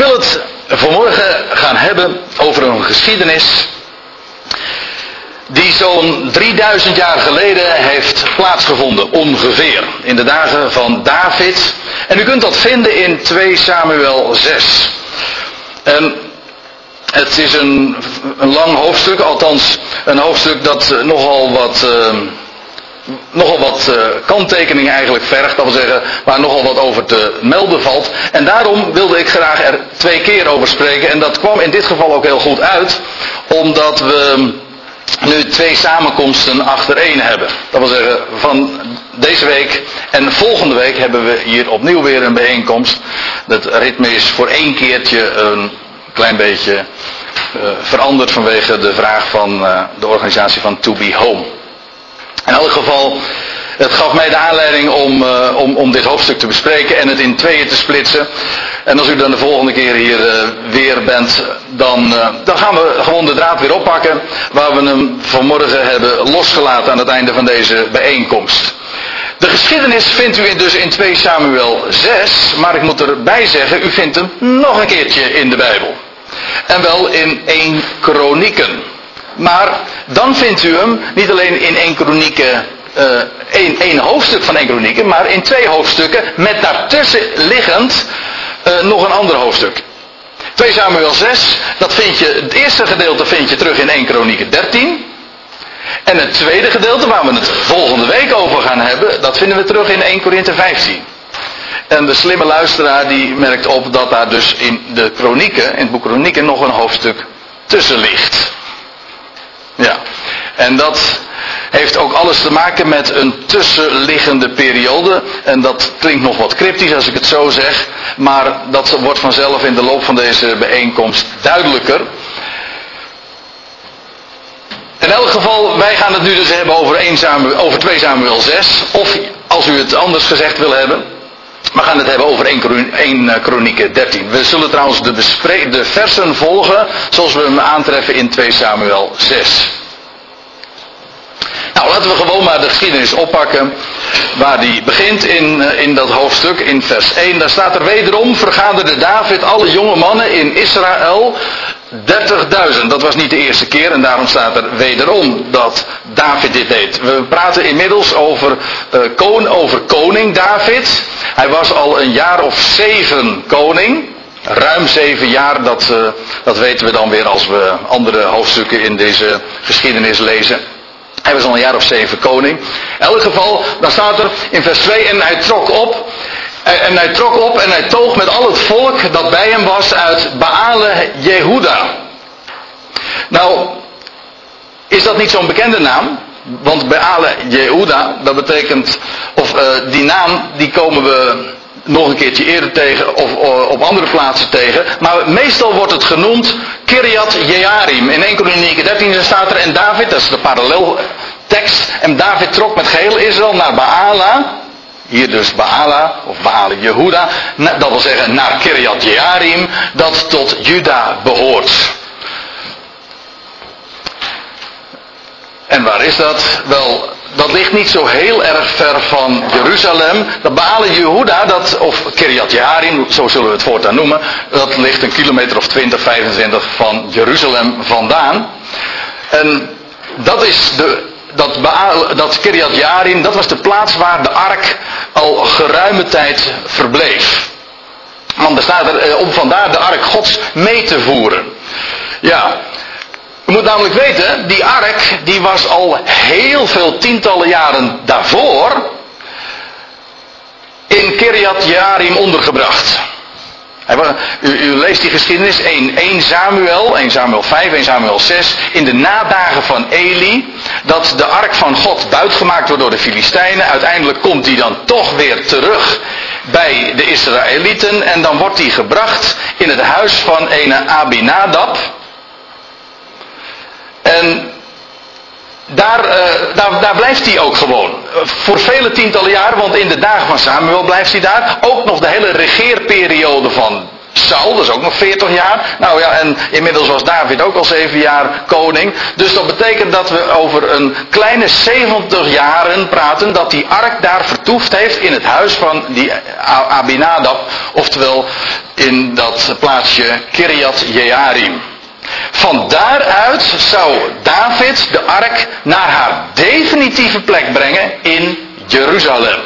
wil het vanmorgen gaan hebben over een geschiedenis die zo'n 3000 jaar geleden heeft plaatsgevonden, ongeveer, in de dagen van David. En u kunt dat vinden in 2 Samuel 6. En het is een, een lang hoofdstuk, althans een hoofdstuk dat nogal wat, uh, nogal wat uh, kanttekeningen eigenlijk vergt. Dat wil zeggen, waar nogal wat over te melden valt. En daarom wilde ik graag er twee keer over spreken. En dat kwam in dit geval ook heel goed uit, omdat we nu twee samenkomsten achtereen hebben. Dat wil zeggen, van deze week en volgende week hebben we hier opnieuw weer een bijeenkomst. Het ritme is voor één keertje een klein beetje uh, veranderd vanwege de vraag van uh, de organisatie van To Be Home. In elk geval, het gaf mij de aanleiding om, uh, om, om dit hoofdstuk te bespreken en het in tweeën te splitsen. En als u dan de volgende keer hier uh, weer bent, dan, uh, dan gaan we gewoon de draad weer oppakken waar we hem vanmorgen hebben losgelaten aan het einde van deze bijeenkomst. De geschiedenis vindt u dus in 2 Samuel 6, maar ik moet erbij zeggen, u vindt hem nog een keertje in de Bijbel. En wel in 1 Kronieken. Maar dan vindt u hem niet alleen in 1 Kronieken uh, één, één hoofdstuk van 1 Kronieken, maar in twee hoofdstukken met daartussen liggend uh, nog een ander hoofdstuk. 2 Samuel 6, dat vind je, het eerste gedeelte vind je terug in 1 Kronieken 13. En het tweede gedeelte, waar we het volgende week over gaan hebben, dat vinden we terug in 1 Korinthe 15. En de slimme luisteraar die merkt op dat daar dus in de kronieken, in het boek kronieken, nog een hoofdstuk tussen ligt. Ja. En dat heeft ook alles te maken met een tussenliggende periode. En dat klinkt nog wat cryptisch als ik het zo zeg. Maar dat wordt vanzelf in de loop van deze bijeenkomst duidelijker. In elk geval, wij gaan het nu dus hebben over, 1 Samuel, over 2 Samuel 6. Of als u het anders gezegd wil hebben. We gaan het hebben over 1, 1 Kronieken 13. We zullen trouwens de, de versen volgen zoals we hem aantreffen in 2 Samuel 6. Nou, laten we gewoon maar de geschiedenis oppakken. Waar die begint in, in dat hoofdstuk, in vers 1. Daar staat er wederom, vergaderde David alle jonge mannen in Israël 30.000. Dat was niet de eerste keer en daarom staat er wederom dat David dit deed. We praten inmiddels over, uh, koon, over koning David. Hij was al een jaar of zeven koning. Ruim zeven jaar, dat, uh, dat weten we dan weer als we andere hoofdstukken in deze geschiedenis lezen. Hij was al een jaar of zeven koning. In elk geval, dan staat er in vers 2, en hij trok op. En hij trok op en hij toog met al het volk dat bij hem was uit Baale Jehuda. Nou, is dat niet zo'n bekende naam? Want Baale Jehuda, dat betekent, of uh, die naam, die komen we nog een keertje eerder tegen of uh, op andere plaatsen tegen. Maar meestal wordt het genoemd Kiriat Jearim. In 1 Kronieken 13 staat er en David, dat is de paralleltekst. En David trok met geheel Israël naar Baala. Hier dus Baala, of Baale Jehuda. Dat wil zeggen naar Kiriat Jearim, dat tot Juda behoort. En waar is dat? Wel, dat ligt niet zo heel erg ver van Jeruzalem. De Baale Jehuda, dat, of Kiryat Jearim, zo zullen we het voortaan noemen, dat ligt een kilometer of 20, 25 van Jeruzalem vandaan. En dat is de, dat, Baal, dat Kiryat Jearim, dat was de plaats waar de ark al geruime tijd verbleef. Want er staat er om vandaar de ark gods mee te voeren. Ja, je moet namelijk weten, die ark die was al heel veel tientallen jaren daarvoor in Kiryat Jearim ondergebracht. U, u, leest die geschiedenis 1, 1 Samuel, 1 Samuel 5, 1 Samuel 6, in de nadagen van Eli, dat de ark van God buitgemaakt wordt door de Filistijnen. Uiteindelijk komt die dan toch weer terug bij de Israëlieten en dan wordt die gebracht in het huis van een Abinadab. En daar, uh, daar, daar, blijft hij ook gewoon. Voor vele tientallen jaren, want in de dagen van Samuel blijft hij daar. Ook nog de hele regeerperiode van Saul, dat is ook nog 40 jaar. Nou ja, en inmiddels was David ook al 7 jaar koning. Dus dat betekent dat we over een kleine 70 jaren praten dat die ark daar vertoefd heeft in het huis van die Abinadab. Oftewel in dat plaatsje Kiriat Jearim. Van daaruit zou David de ark naar haar definitieve plek brengen in Jeruzalem.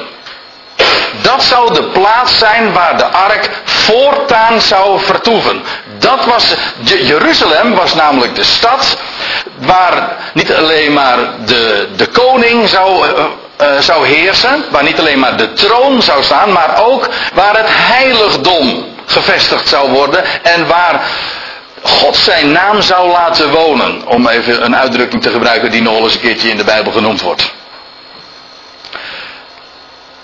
Dat zou de plaats zijn waar de ark voortaan zou vertoeven. Dat was, Jeruzalem was namelijk de stad waar niet alleen maar de, de koning zou, uh, uh, zou heersen, waar niet alleen maar de troon zou staan, maar ook waar het heiligdom gevestigd zou worden en waar God zijn naam zou laten wonen. Om even een uitdrukking te gebruiken die nog eens een keertje in de Bijbel genoemd wordt.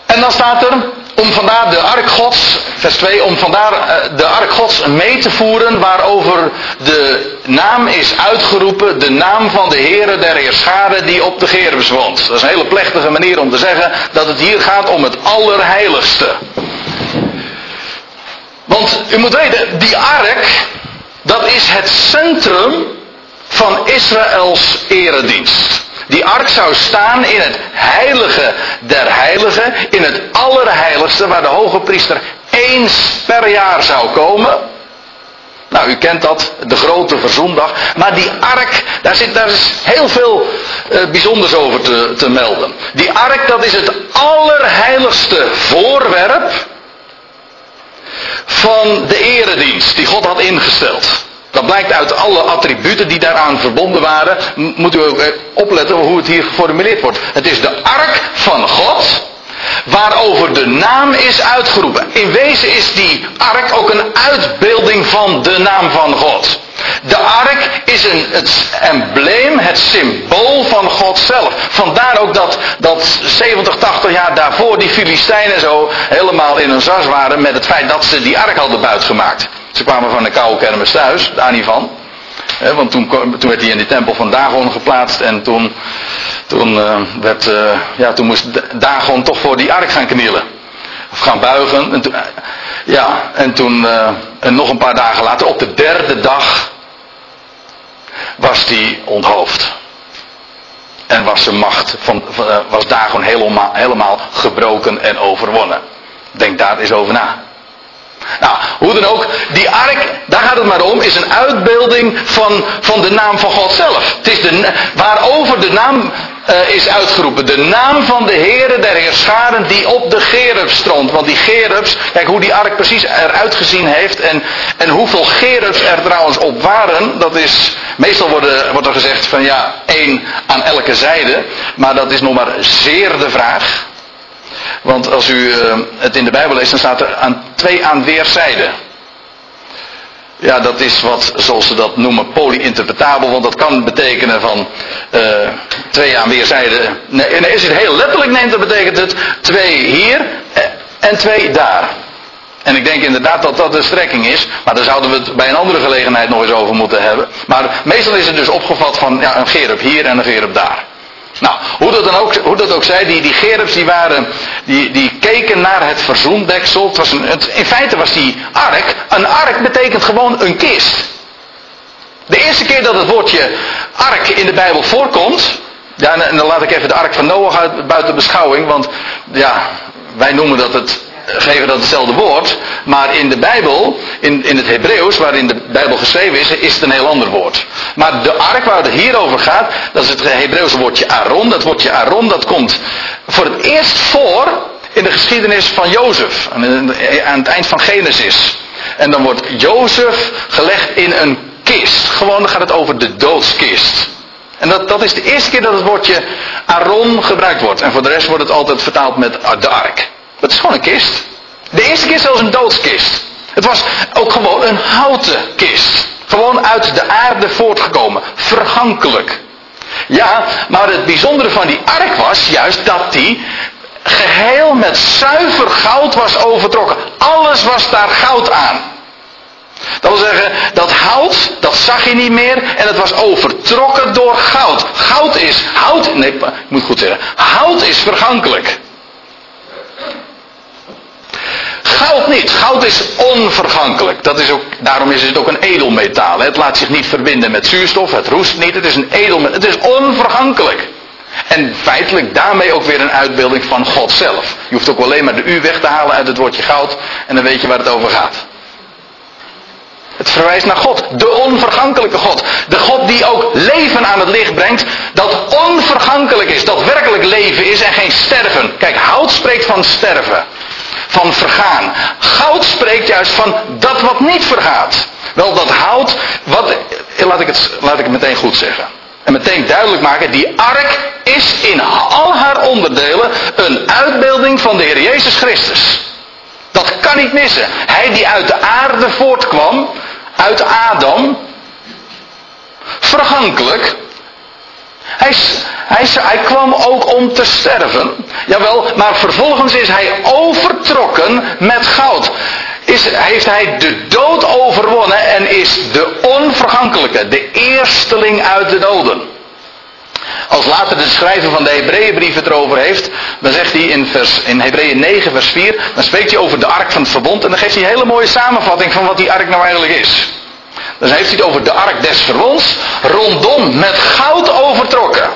En dan staat er, om vandaar de ark gods, vers 2, om vandaar eh, de ark gods mee te voeren waarover de naam is uitgeroepen, de naam van de Heere der Heerschade die op de Gerubs woont. Dat is een hele plechtige manier om te zeggen dat het hier gaat om het allerheiligste. Want u moet weten, die ark, dat is het centrum van Israëls eredienst. Die ark zou staan in het heilige der heiligen, in het allerheiligste, waar de hoge priester eens per jaar zou komen. Nou, u kent dat, de grote verzoendag. Maar die ark, daar, zit, daar is heel veel uh, bijzonders over te, te melden. Die ark, dat is het allerheiligste voorwerp van de eredienst die God had ingesteld. Dat blijkt uit alle attributen die daaraan verbonden waren. Moet u ook eh, opletten hoe het hier geformuleerd wordt. Het is de ark van God. Waarover de naam is uitgeroepen. In wezen is die ark ook een uitbeelding van de naam van God. De ark is een, het embleem, het symbool van God zelf. Vandaar ook dat, dat 70, 80 jaar daarvoor die Filistijnen zo helemaal in hun zas waren met het feit dat ze die ark hadden buitgemaakt. Ze kwamen van de koude kermis thuis, daar niet van. want toen, toen, werd hij in die tempel van Dagon geplaatst en toen, toen, uh, werd, uh, ja, toen moest Dagon toch voor die ark gaan knielen. Of gaan buigen. En toen, uh, ja, en toen, en nog een paar dagen later, op de derde dag, was die onthoofd. En was zijn macht, van, was Dagon helemaal, helemaal gebroken en overwonnen. Denk daar eens over na. Nou, hoe dan ook, die ark, daar gaat het maar om, is een uitbeelding van, van de naam van God zelf. Het is de, waarover de naam uh, is uitgeroepen. De naam van de Heere der Heerscharen die op de gerubs stroomt. Want die gerubs, kijk hoe die ark precies eruit gezien heeft en, en hoeveel gerubs er trouwens op waren, dat is, meestal worden, wordt er gezegd van ja, één aan elke zijde. Maar dat is nog maar zeer de vraag. Want als u uh, het in de Bijbel leest, dan staat er aan twee aan weerszijden. Ja, dat is wat, zoals ze dat noemen, polyinterpretabel. Want dat kan betekenen van uh, twee aan weerszijden. Nee, en als je het heel letterlijk neemt, dan betekent het twee hier en twee daar. En ik denk inderdaad dat dat de strekking is. Maar daar zouden we het bij een andere gelegenheid nog eens over moeten hebben. Maar meestal is het dus opgevat van ja, een gerub hier en een gerub daar. Nou, hoe dat, dan ook, hoe dat ook zij, die, die gerubs die waren, die, die keken naar het verzoendeksel. Het was een, het, in feite was die ark, een ark betekent gewoon een kist. De eerste keer dat het woordje ark in de Bijbel voorkomt, ja, en dan laat ik even de ark van Noach uit, buiten beschouwing, want ja, wij noemen dat het geven dat hetzelfde woord. Maar in de Bijbel, in, in het Hebreeuws, waarin de Bijbel geschreven is, is het een heel ander woord. Maar de ark waar het hier over gaat, dat is het Hebreeuwse woordje Aaron. Dat woordje Aaron, dat komt voor het eerst voor in de geschiedenis van Jozef. Aan het eind van Genesis. En dan wordt Jozef gelegd in een kist. Gewoon dan gaat het over de doodskist. En dat, dat is de eerste keer dat het woordje Aaron gebruikt wordt. En voor de rest wordt het altijd vertaald met de ark. Dat is gewoon een kist. De eerste kist was een doodskist. Het was ook gewoon een houten kist. Gewoon uit de aarde voortgekomen. Vergankelijk. Ja, maar het bijzondere van die ark was juist dat die geheel met zuiver goud was overtrokken. Alles was daar goud aan. Dat wil zeggen, dat hout, dat zag je niet meer en het was overtrokken door goud. Goud is, hout, nee, ik moet goed zeggen, hout is vergankelijk. Goud niet. Goud is onvergankelijk. Dat is ook, daarom is het ook een edelmetaal. Het laat zich niet verbinden met zuurstof. Het roest niet. Het is een edelmetaal. Het is onvergankelijk. En feitelijk daarmee ook weer een uitbeelding van God zelf. Je hoeft ook alleen maar de U weg te halen uit het woordje goud. En dan weet je waar het over gaat. Het verwijst naar God, de onvergankelijke God. De God die ook leven aan het licht brengt, dat onvergankelijk is, dat werkelijk leven is en geen sterven. Kijk, hout spreekt van sterven, van vergaan. Goud spreekt juist van dat wat niet vergaat. Wel, dat hout, wat, laat ik het, laat ik het meteen goed zeggen. En meteen duidelijk maken, die ark is in al haar onderdelen een uitbeelding van de Heer Jezus Christus. Dat kan niet missen. Hij die uit de aarde voortkwam, uit Adam, vergankelijk. Hij, hij, hij kwam ook om te sterven. Jawel, maar vervolgens is hij overtrokken met goud. Is, heeft hij de dood overwonnen en is de onvergankelijke, de eersteling uit de doden. Als later de schrijver van de Hebreeënbrief het erover heeft, dan zegt hij in, vers, in Hebreeën 9 vers 4, dan spreekt hij over de ark van het verbond en dan geeft hij een hele mooie samenvatting van wat die ark nou eigenlijk is. Dan heeft hij het over de ark des verbonds, rondom met goud overtrokken.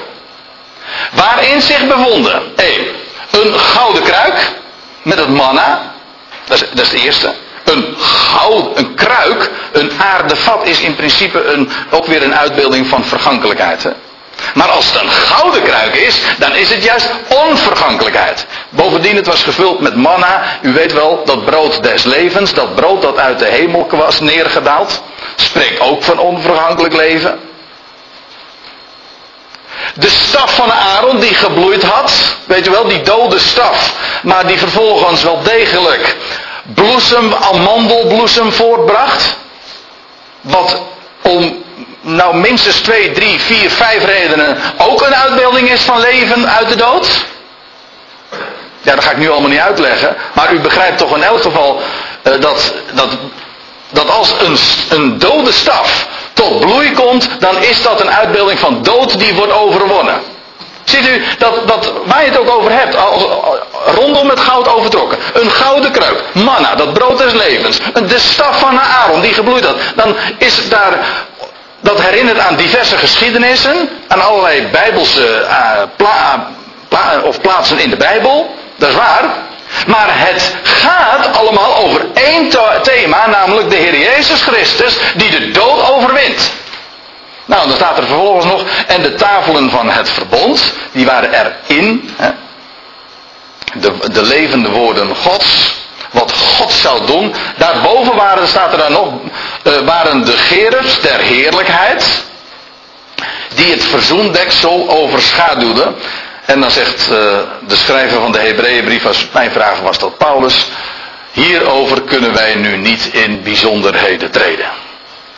Waarin zich bevonden, 1. Een gouden kruik met het manna, dat is, dat is het eerste. Een goud, een kruik, een aardevat is in principe een, ook weer een uitbeelding van vergankelijkheid. Maar als het een gouden kruik is, dan is het juist onvergankelijkheid. Bovendien, het was gevuld met manna. U weet wel, dat brood des levens, dat brood dat uit de hemel was neergedaald, spreekt ook van onvergankelijk leven. De staf van Aaron die gebloeid had, weet je wel, die dode staf, maar die vervolgens wel degelijk bloesem, amandelbloesem voortbracht. Wat om nou minstens twee, drie, vier, vijf redenen ook een uitbeelding is van leven uit de dood? Ja, dat ga ik nu allemaal niet uitleggen. Maar u begrijpt toch in elk geval uh, dat, dat, dat als een, een dode staf tot bloei komt, dan is dat een uitbeelding van dood die wordt overwonnen. Ziet u, dat, dat, waar je het ook over hebt, rondom het goud overtrokken. Een gouden kruik, manna, dat brood des levens. De staf van Aaron die gebloeid had. Dan is daar dat herinnert aan diverse geschiedenissen, aan allerlei bijbelse uh, pla, pla, of plaatsen in de Bijbel. Dat is waar. Maar het gaat allemaal over één thema, namelijk de Heer Jezus Christus, die de dood overwint. Nou, dan staat er vervolgens nog, en de tafelen van het verbond, die waren erin. Hè? De, de levende woorden Gods, wat God zou doen. Daarboven waren, staat er dan nog, uh, waren de gerubs der heerlijkheid. Die het verzoendeksel overschaduwden. En dan zegt uh, de schrijver van de Hebreeënbrief, als mijn vraag was tot Paulus. Hierover kunnen wij nu niet in bijzonderheden treden.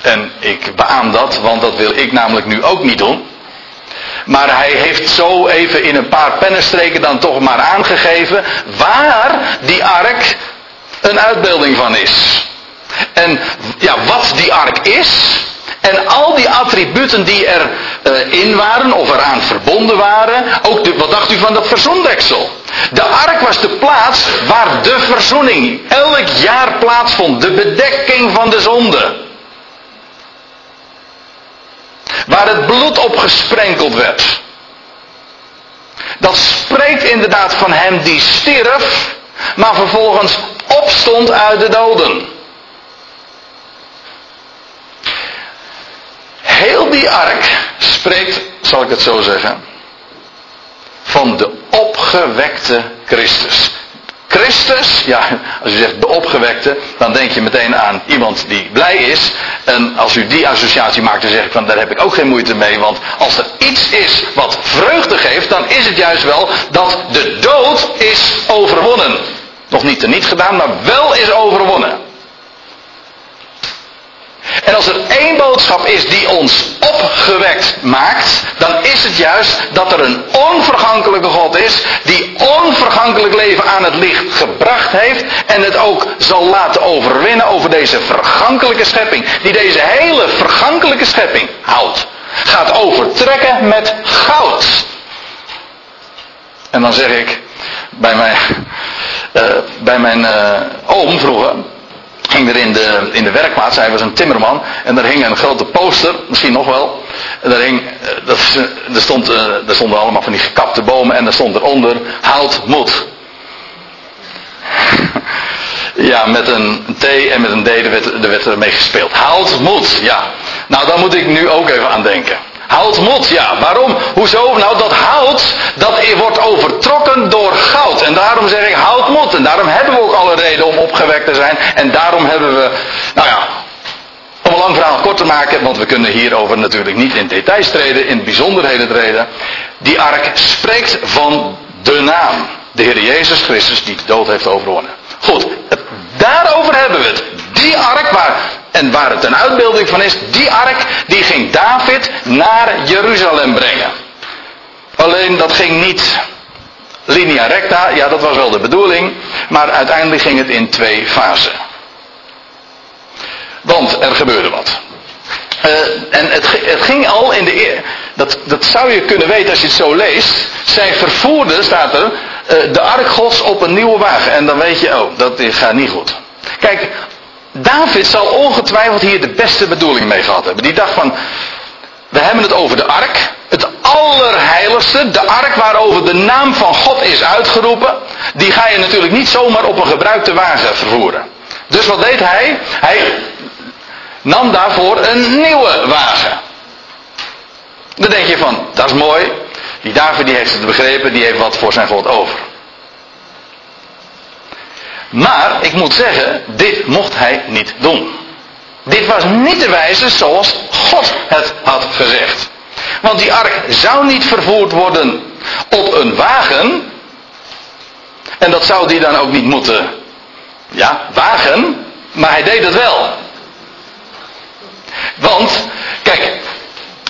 En ik beaam dat, want dat wil ik namelijk nu ook niet doen. Maar hij heeft zo even in een paar pennenstreken dan toch maar aangegeven waar die ark een uitbeelding van is. En ja, wat die ark is. En al die attributen die er uh, in waren of eraan verbonden waren. Ook de, wat dacht u van dat verzoendeksel? De ark was de plaats waar de verzoening elk jaar plaatsvond. De bedekking van de zonde. Waar het bloed op gesprenkeld werd. Dat spreekt inderdaad van hem die stierf, maar vervolgens opstond uit de doden. Heel die ark spreekt, zal ik het zo zeggen, van de opgewekte Christus. Christus, ja, als u zegt de opgewekte, dan denk je meteen aan iemand die blij is. En als u die associatie maakt, dan zeg ik van daar heb ik ook geen moeite mee. Want als er iets is wat vreugde geeft, dan is het juist wel dat de dood is overwonnen. Nog niet er niet gedaan, maar wel is overwonnen. En als er één boodschap is die ons opgewekt maakt, dan is het juist dat er een onvergankelijke God is, die onvergankelijk leven aan het licht gebracht heeft en het ook zal laten overwinnen over deze vergankelijke schepping, die deze hele vergankelijke schepping houdt. Gaat overtrekken met goud. En dan zeg ik bij mij, bij mijn oom vroeger ging er in de, in de werkplaats, hij was een timmerman, en daar hing een grote poster, misschien nog wel. En daar, hing, dat, er, stond, er stonden allemaal van die gekapte bomen en daar stond eronder, houd moed. Ja, met een T en met een D, er werd, er ermee gespeeld. Houd moed, ja. Nou, daar moet ik nu ook even aan denken. Houd moed, ja. Waarom? Hoezo? Nou, dat hout, dat wordt overtrokken door goud. En daarom zeg ik, houd moed. En daarom hebben we ook alle reden om opgewekt te zijn. En daarom hebben we, nou ja, om een lang verhaal kort te maken, want we kunnen hierover natuurlijk niet in details treden, in bijzonderheden treden. Die ark spreekt van de naam. De Heer Jezus Christus die de dood heeft overwonnen. Goed, daarover hebben we het. Die ark waar, en waar het een uitbeelding van is, die ark die ging David naar Jeruzalem brengen. Alleen dat ging niet linea recta, ja dat was wel de bedoeling, maar uiteindelijk ging het in twee fasen. Want er gebeurde wat. Uh, en het, het, ging al in de. Dat, dat zou je kunnen weten als je het zo leest. Zij vervoerden, staat er, uh, de ark gods op een nieuwe wagen. En dan weet je, oh, dat gaat niet goed. Kijk, David zal ongetwijfeld hier de beste bedoeling mee gehad hebben. Die dacht van, we hebben het over de ark. Het allerheiligste, de ark waarover de naam van God is uitgeroepen. Die ga je natuurlijk niet zomaar op een gebruikte wagen vervoeren. Dus wat deed hij? Hij nam daarvoor een nieuwe wagen. Dan denk je van, dat is mooi. Die David die heeft het begrepen, die heeft wat voor zijn God over. Maar ik moet zeggen, dit mocht hij niet doen. Dit was niet de wijze zoals God het had gezegd. Want die ark zou niet vervoerd worden op een wagen. En dat zou die dan ook niet moeten, ja, wagen. Maar hij deed het wel. Want, kijk,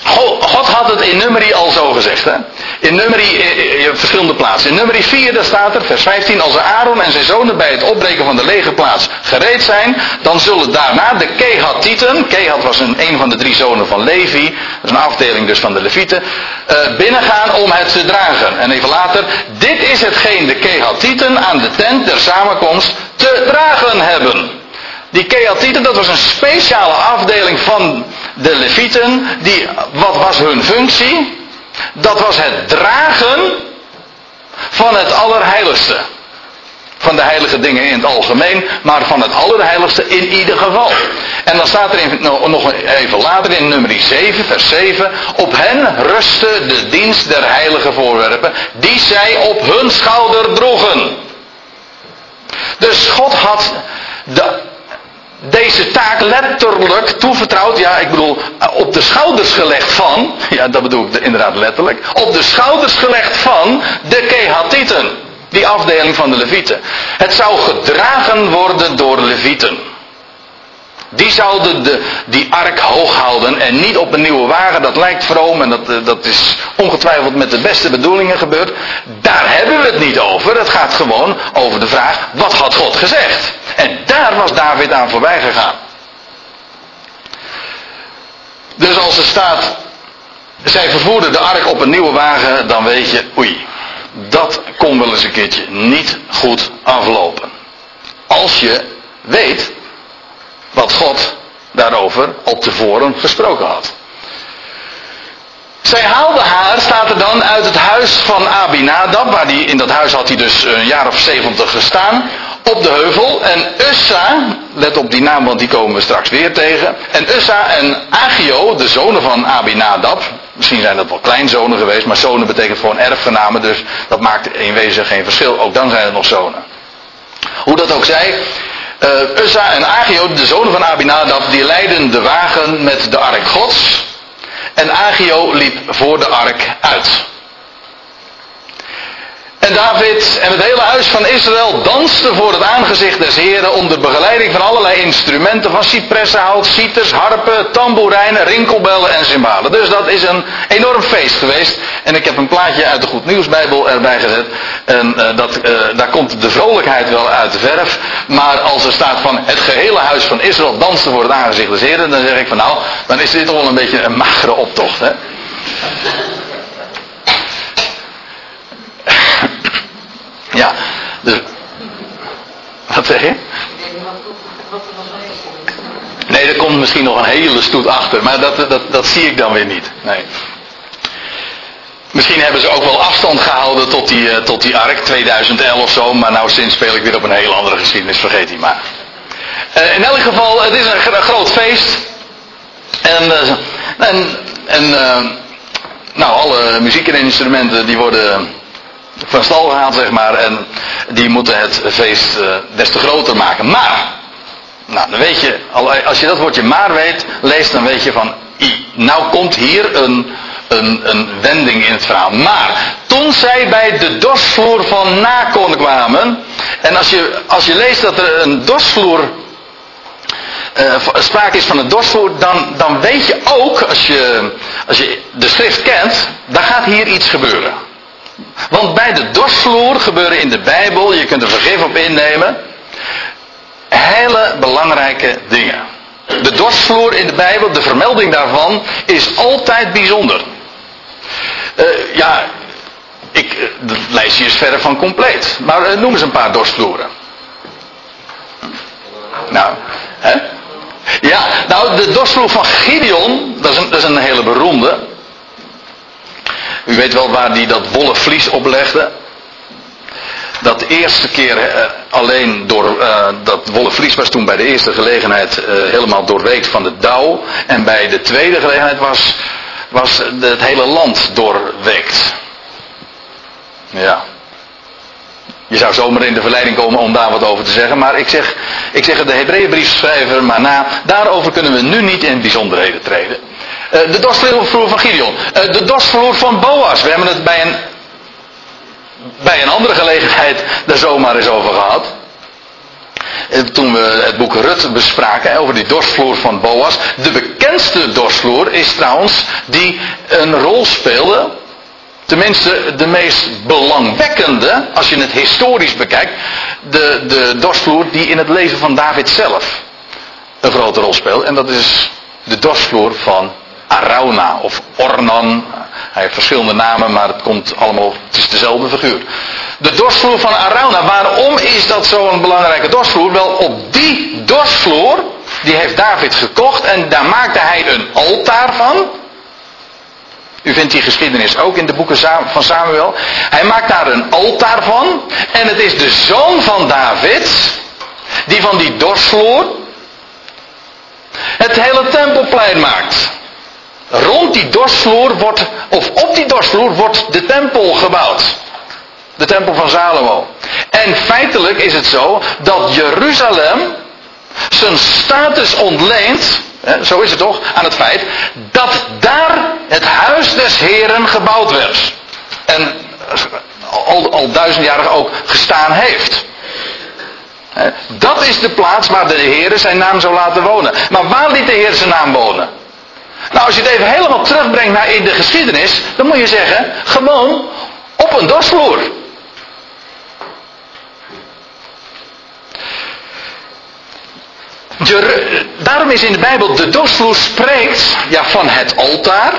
God had het in nummerie al zo gezegd. Hè? In nummerie, in verschillende plaatsen. In nummerie 4, daar staat er, vers 15, als Aaron en zijn zonen bij het opbreken van de legerplaats gereed zijn, dan zullen daarna de Kehatieten, Kehat was een, een van de drie zonen van Levi, een afdeling dus van de Levieten, uh, binnengaan om het te dragen. En even later, dit is hetgeen de Kehatieten aan de tent der samenkomst te dragen hebben. Die Keatieten, dat was een speciale afdeling van de Levieten. Die, wat was hun functie? Dat was het dragen van het Allerheiligste. Van de heilige dingen in het algemeen, maar van het Allerheiligste in ieder geval. En dan staat er in, nog even later in nummer 7, vers 7. Op hen rustte de dienst der heilige voorwerpen, die zij op hun schouder droegen. Dus God had de deze taak letterlijk toevertrouwd, ja, ik bedoel, op de schouders gelegd van, ja, dat bedoel ik inderdaad letterlijk, op de schouders gelegd van de Kehatieten, die afdeling van de Levieten. Het zou gedragen worden door Levieten. Die zouden de, die ark hoog houden en niet op een nieuwe wagen. Dat lijkt vroom en dat, eh, dat is ongetwijfeld met de beste bedoelingen gebeurd. Daar hebben we het niet over. Het gaat gewoon over de vraag, wat had God gezegd? En daar was David aan voorbij gegaan. Dus als er staat, zij vervoerden de ark op een nieuwe wagen, dan weet je, oei, dat kon wel eens een keertje niet goed aflopen. Als je weet wat God daarover op tevoren gesproken had. Zij haalde haar, staat er dan, uit het huis van Abinadab, waar die, in dat huis had hij dus een jaar of zeventig gestaan, op de heuvel. En Ussa, let op die naam, want die komen we straks weer tegen. En Ussa en Agio, de zonen van Abinadab, misschien zijn dat wel kleinzonen geweest, maar zonen betekent gewoon erfgenamen, dus dat maakt in wezen geen verschil. Ook dan zijn het nog zonen. Hoe dat ook zij, uh, en Agio, de zonen van Abinadab, die leidden de wagen met de ark gods. En Agio liep voor de ark uit. En David en het hele huis van Israël dansten voor het aangezicht des Heren onder begeleiding van allerlei instrumenten van cipressenhout, citers, harpen, tamboerijnen, rinkelbellen en cymbalen. Dus dat is een enorm feest geweest. En ik heb een plaatje uit de Goed Nieuwsbijbel erbij gezet. En uh, dat, uh, daar komt de vrolijkheid wel uit de verf. Maar als er staat van het gehele huis van Israël danste voor het aangezicht des Heren, dan zeg ik van nou, dan is dit toch wel een beetje een magere optocht. Hè? Ja, dus. Wat zeg je? Nee, er komt misschien nog een hele stoet achter, maar dat, dat, dat zie ik dan weer niet. Nee. Misschien hebben ze ook wel afstand gehouden tot die, uh, tot die ark, 2011 of zo, maar nou sinds speel ik weer op een hele andere geschiedenis, vergeet die maar. Uh, in elk geval, het is een, groot feest. En, uh, en, en nou, alle muziek en instrumenten die worden van stal gehaald, zeg maar, en die moeten het feest des te groter maken. Maar, nou, dan weet je, als je dat woordje maar weet, leest, dan weet je van, nou komt hier een, een, een wending in het verhaal. Maar toen zij bij de dorsvloer van Nakon kwamen. En als je, als je leest dat er een dorsvloer. Uh, sprake is van een dorsvloer, dan, dan weet je ook, als je, als je de schrift kent, dan gaat hier iets gebeuren. Want bij de dorsvloer gebeuren in de Bijbel, je kunt er vergif op innemen, hele belangrijke dingen. De dorsvloer in de Bijbel, de vermelding daarvan, is altijd bijzonder. Uh, ja, ik, uh, het lijstje is verder van compleet. Maar uh, noem eens een paar dorstvloeren. Nou, hè? Ja, nou, de dorstvloer van Gideon, dat is, een, dat is een hele beroemde. U weet wel waar die dat wollen vlies oplegde. Dat eerste keer alleen door dat wollen vlies was toen bij de eerste gelegenheid helemaal doorweekt van de dauw. En bij de tweede gelegenheid was was het hele land doorwekt. Ja. Je zou zomaar in de verleiding komen om daar wat over te zeggen, maar ik zeg, ik zeg de Hebreeënbriefschrijver maar na, daarover kunnen we nu niet in bijzonderheden treden. Uh, de dorsvloer van Gideon, uh, de dorsvloer van Boas, we hebben het bij een, bij een andere gelegenheid daar zomaar eens over gehad. Eh, toen we het boek Rut bespraken over die dorsvloer van Boas. De bekendste dorsvloer is trouwens die een rol speelde. Tenminste, de meest belangwekkende, als je het historisch bekijkt, de, de dorsvloer die in het leven van David zelf een grote rol speelt. En dat is de dorsvloer van Arauna of Ornan. Hij heeft verschillende namen, maar het komt allemaal, het is dezelfde figuur. De dorsvloer van Arauna. Waarom is dat zo'n belangrijke dorsvloer? Wel, op die dorsvloer, die heeft David gekocht en daar maakte hij een altaar van. U vindt die geschiedenis ook in de boeken van Samuel. Hij maakt daar een altaar van. En het is de zoon van David, die van die dorsvloer het hele tempelplein maakt. Rond die dorsvloer wordt, of op die dorsvloer wordt de tempel gebouwd. De tempel van Salomo. En feitelijk is het zo dat Jeruzalem zijn status ontleent, hè, zo is het toch, aan het feit dat daar het huis des Heren gebouwd werd. En al, al duizendjarig ook gestaan heeft. Dat is de plaats waar de Heer zijn naam zou laten wonen. Maar waar liet de Heer zijn naam wonen? Nou, als je het even helemaal terugbrengt naar in de geschiedenis, dan moet je zeggen, gewoon op een dorsvloer. daarom is in de Bijbel de dorsvloer spreekt ja, van het altaar.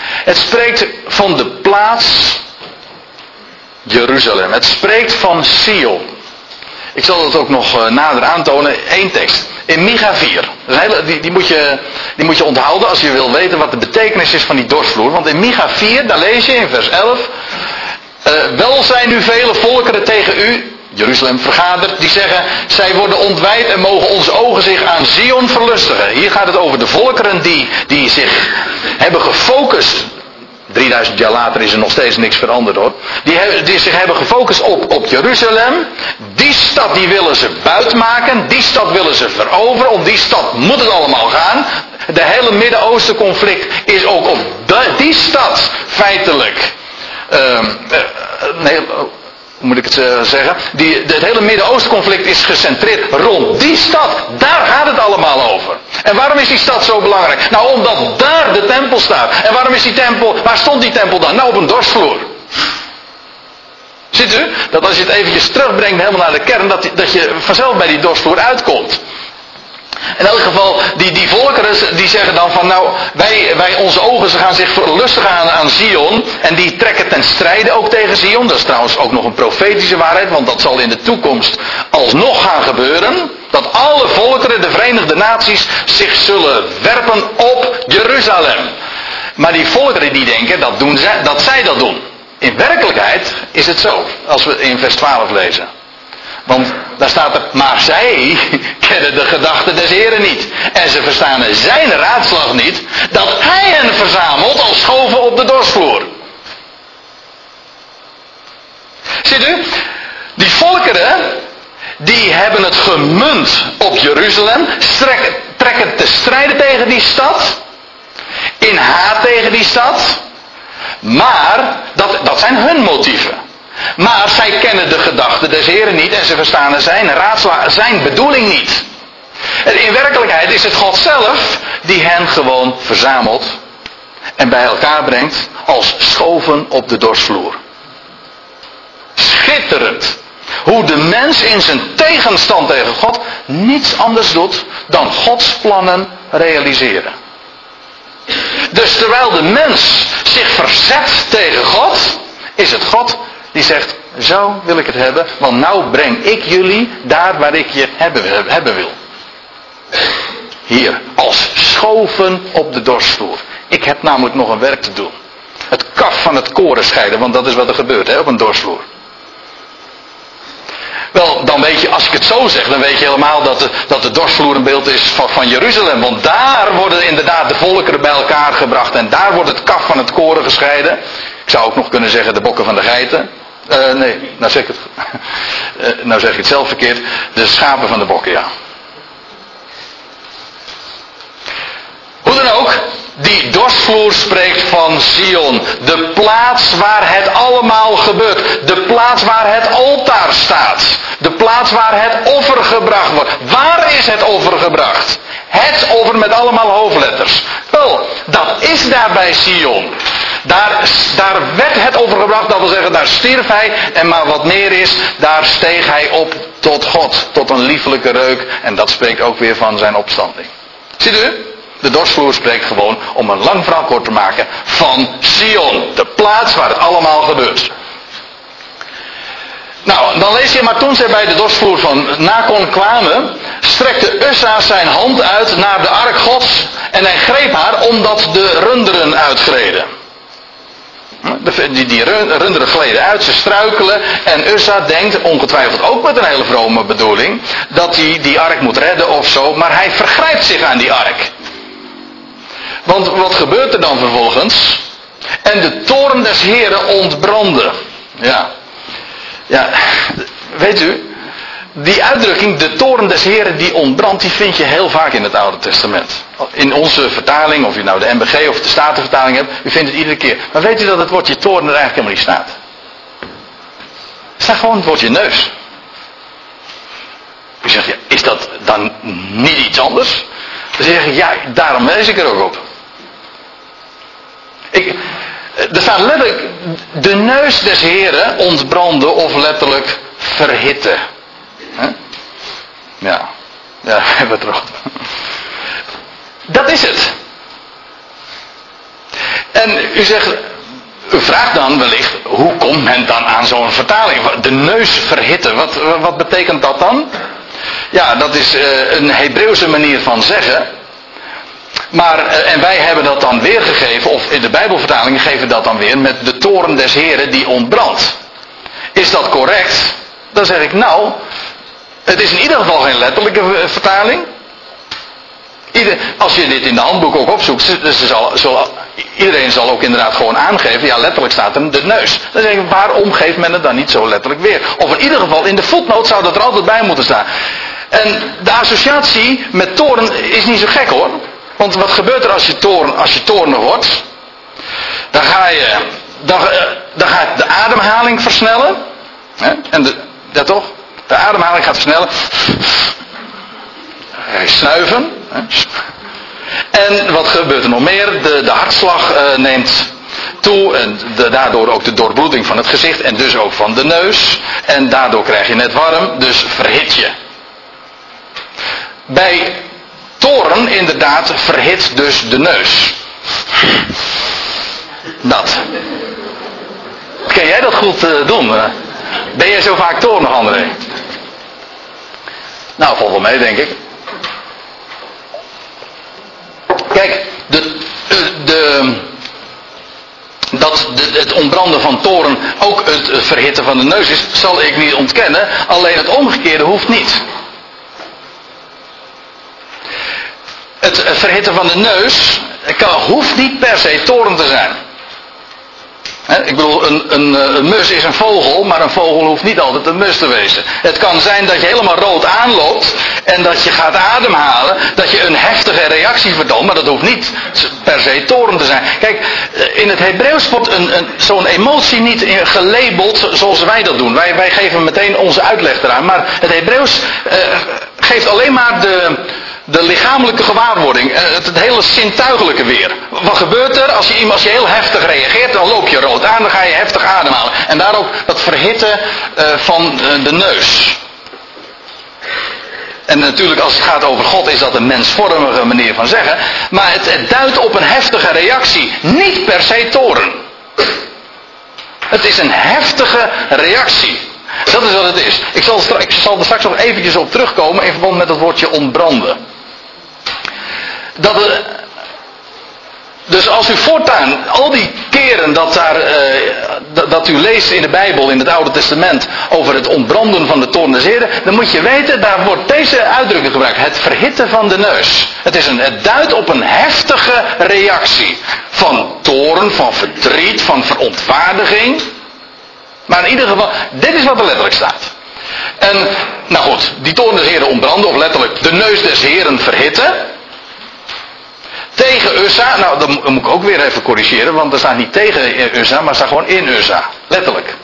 Het spreekt van de plaats Jeruzalem. Het spreekt van Sion. Ik zal dat ook nog eh, nader aantonen. Eén tekst. In Micha 4. Hele, die, die, moet je, die moet je onthouden als je wil weten wat de betekenis is van die dorsvloer. Want in Micha 4, daar lees je in vers 11. Uh, eh, wel zijn nu vele volkeren tegen u, Jeruzalem vergaderd, die zeggen, zij worden ontwijd en mogen onze ogen zich aan Zion verlustigen. Hier gaat het over de volkeren die, die zich hebben gefocust 3000 jaar later is er nog steeds niks veranderd hoor. Die, die, zich hebben gefocust op, op Jeruzalem. Die stad die willen ze buitmaken. Die stad willen ze veroveren. Om die stad moet het allemaal gaan. De hele Midden-Oosten conflict is ook op die stad feitelijk. Uh, nee, moet ik het uh, zeggen? Die, het hele Midden-Oosten conflict is gecentreerd rond die stad. Daar gaat het allemaal over. En waarom is die stad zo belangrijk? Nou, omdat daar de tempel staat. En waarom is die tempel, waar stond die tempel dan? Nou, op een dorsvloer. Ziet u? Dat als je het eventjes terugbrengt helemaal naar de kern, dat, dat je vanzelf bij die dorsvloer uitkomt. In elk geval, die, die volkeren die zeggen dan van nou, wij, wij onze ogen ze gaan zich lustig aan aan Zion. En die trekken ten strijde ook tegen Zion. Dat is trouwens ook nog een profetische waarheid, want dat zal in de toekomst alsnog gaan gebeuren. Dat alle volkeren, de Verenigde Naties, zich zullen werpen op Jeruzalem. Maar die volkeren die denken dat, doen zij, dat zij dat doen. In werkelijkheid is het zo, als we in vers 12 lezen. Want daar staat er, maar zij kennen de gedachten des Heren niet. En ze verstaan zijn raadslag niet, dat hij hen verzamelt als schoven op de dorsvloer. Ziet u, die volkeren, die hebben het gemunt op Jeruzalem, trekken te strijden tegen die stad, in haat tegen die stad, maar dat, dat zijn hun motieven. Maar zij kennen de gedachten des Heren niet en ze verstaan zijn raadsla, zijn bedoeling niet. En in werkelijkheid is het God zelf die hen gewoon verzamelt en bij elkaar brengt als schoven op de dorsvloer. Schitterend. Hoe de mens in zijn tegenstand tegen God niets anders doet dan Gods plannen realiseren. Dus terwijl de mens zich verzet tegen God, is het God die zegt, zo wil ik het hebben, want nou breng ik jullie daar waar ik je hebben, hebben wil. Hier, als schoven op de dorsvloer. Ik heb namelijk nog een werk te doen. Het kaf van het koren scheiden, want dat is wat er gebeurt hè, op een dorsvloer. Wel, dan weet je, als ik het zo zeg, dan weet je helemaal dat de, dat de dorsvloer een beeld is van, van Jeruzalem. Want daar worden inderdaad de volkeren bij elkaar gebracht. En daar wordt het kaf van het koren gescheiden. Ik zou ook nog kunnen zeggen de bokken van de geiten. Uh, nee, nou zeg, ik het, uh, nou zeg het zelf verkeerd. De schapen van de bokken, ja. Hoe dan ook, die dorsvloer spreekt van Sion. De plaats waar het allemaal gebeurt. De plaats waar het altaar staat. De plaats waar het offer gebracht wordt. Waar is het offer gebracht? Het offer met allemaal hoofdletters. Wel, dat is daar bij Sion. Daar, daar werd het offer gebracht, dat wil zeggen, daar stierf hij. En maar wat meer is, daar steeg hij op tot God. Tot een liefelijke reuk. En dat spreekt ook weer van zijn opstanding. Ziet u? De dorsvloer spreekt gewoon, om een lang verhaal kort te maken, van Sion. De plaats waar het allemaal gebeurt. Nou, dan lees je, maar toen zij bij de dorsvloer van Nakon kwamen, strekte Ussa zijn hand uit naar de ark gods en hij greep haar omdat de runderen uitgreden. Die, die runderen gleden uit, ze struikelen en Ussa denkt, ongetwijfeld ook met een hele vrome bedoeling, dat hij die ark moet redden of zo, maar hij vergrijpt zich aan die ark. Want wat gebeurt er dan vervolgens? En de toren des Heren ontbrandde. Ja. Ja, weet u, die uitdrukking, de toren des Heren die ontbrandt, die vind je heel vaak in het Oude Testament. In onze vertaling, of je nou de MBG of de Statenvertaling hebt, u vindt het iedere keer. Maar weet u dat het woordje toren er eigenlijk helemaal niet staat? Het staat gewoon het woordje neus. U zegt, ja, is dat dan niet iets anders? Dan zeg je, ja, daarom lees ik er ook op. Ik, er staat letterlijk, de neus des heren ontbrandde of letterlijk Ja, ja, hebben we. Dat is het. En u zegt, u vraagt dan wellicht, hoe komt men dan aan zo'n vertaling? De neus verhitten, wat, wat betekent dat dan? Ja, dat is uh, een Hebreeuwse manier van zeggen. Maar, eh, en wij hebben dat dan weergegeven, of in de Bijbelvertalingen geven dat dan weer met de toren des Heren die ontbrandt. Is dat correct? Dan zeg ik nou, het is in ieder geval geen letterlijke vertaling. Ieder, als je dit in de handboek ook opzoekt, dus zal, zal, iedereen zal ook inderdaad gewoon aangeven, ja letterlijk staat er de neus. Dan zeg ik, waarom geeft men het dan niet zo letterlijk weer? Of in ieder geval in de voetnoot zou dat er altijd bij moeten staan. En de associatie met toren is niet zo gek hoor. Want wat gebeurt er als je, toren, als je wordt? Dan ga je, dan, eh, dan gaat de ademhaling versnellen. Hè? En de, dat toch? De ademhaling gaat versnellen. Snuiven. En wat gebeurt er nog meer? De, de hartslag uh, neemt toe en de, daardoor ook de doorbloeding van het gezicht en dus ook van de neus. En daardoor krijg je net warm, dus verhit je. Bij toren inderdaad verhit dus de neus. Dat. Kan jij dat goed uh, doen? Ben jij zo vaak toornig, André? Nou, valt wel mee, denk ik. Kijk, de, de, dat het ontbranden van toren ook het verhitten van de neus is, zal ik niet ontkennen. Alleen het omgekeerde hoeft niet. Het verhitten van de neus kan, hoeft niet per se toren te zijn ik bedoel, een, een, eh, een, mus is een vogel, maar een vogel hoeft niet altijd een mus te wezen. Het kan zijn dat je helemaal rood aanloopt en dat je gaat ademhalen, dat je een heftige reactie vertoont, maar dat hoeft niet per se toren te zijn. Kijk, eh, in het Hebreeuws wordt een, een, zo'n emotie niet gelabeld zoals wij dat doen. Wij, wij geven meteen onze uitleg eraan, maar het Hebreeuws uh, geeft alleen maar de, de lichamelijke gewaarwording, eh, het, het, hele zintuigelijke weer. Wat gebeurt er als je, je heel heftig reageert, dan loop je rood aan, dan ga je heftig ademhalen. En daar ook dat verhitten uh, van de neus. En natuurlijk als het gaat over God is dat een mensvormige manier van zeggen. Maar het, het duidt op een heftige reactie. Niet per se toren. Het is een heftige reactie. Dat is wat het is. Ik zal, ik zal er straks nog eventjes op terugkomen in verband met het woordje ontbranden dat dus als u voortaan, al die keren dat, daar, uh, dat, u leest in de Bijbel, in het Oude Testament, over het ontbranden van de toorn dan moet je weten, daar wordt deze uitdrukking gebruikt. Het verhitten van de neus. Het, is een, het duidt op een heftige reactie. Van toorn, van verdriet, van verontwaardiging. Maar in ieder geval, dit is wat er letterlijk staat. En, nou goed, die toorn des Heren ontbranden, of letterlijk de neus des Heren verhitten tegen Ussa. Nou, dat moet ik ook weer even corrigeren, want er staat niet tegen Ussa, maar staat gewoon in Ussa. Letterlijk.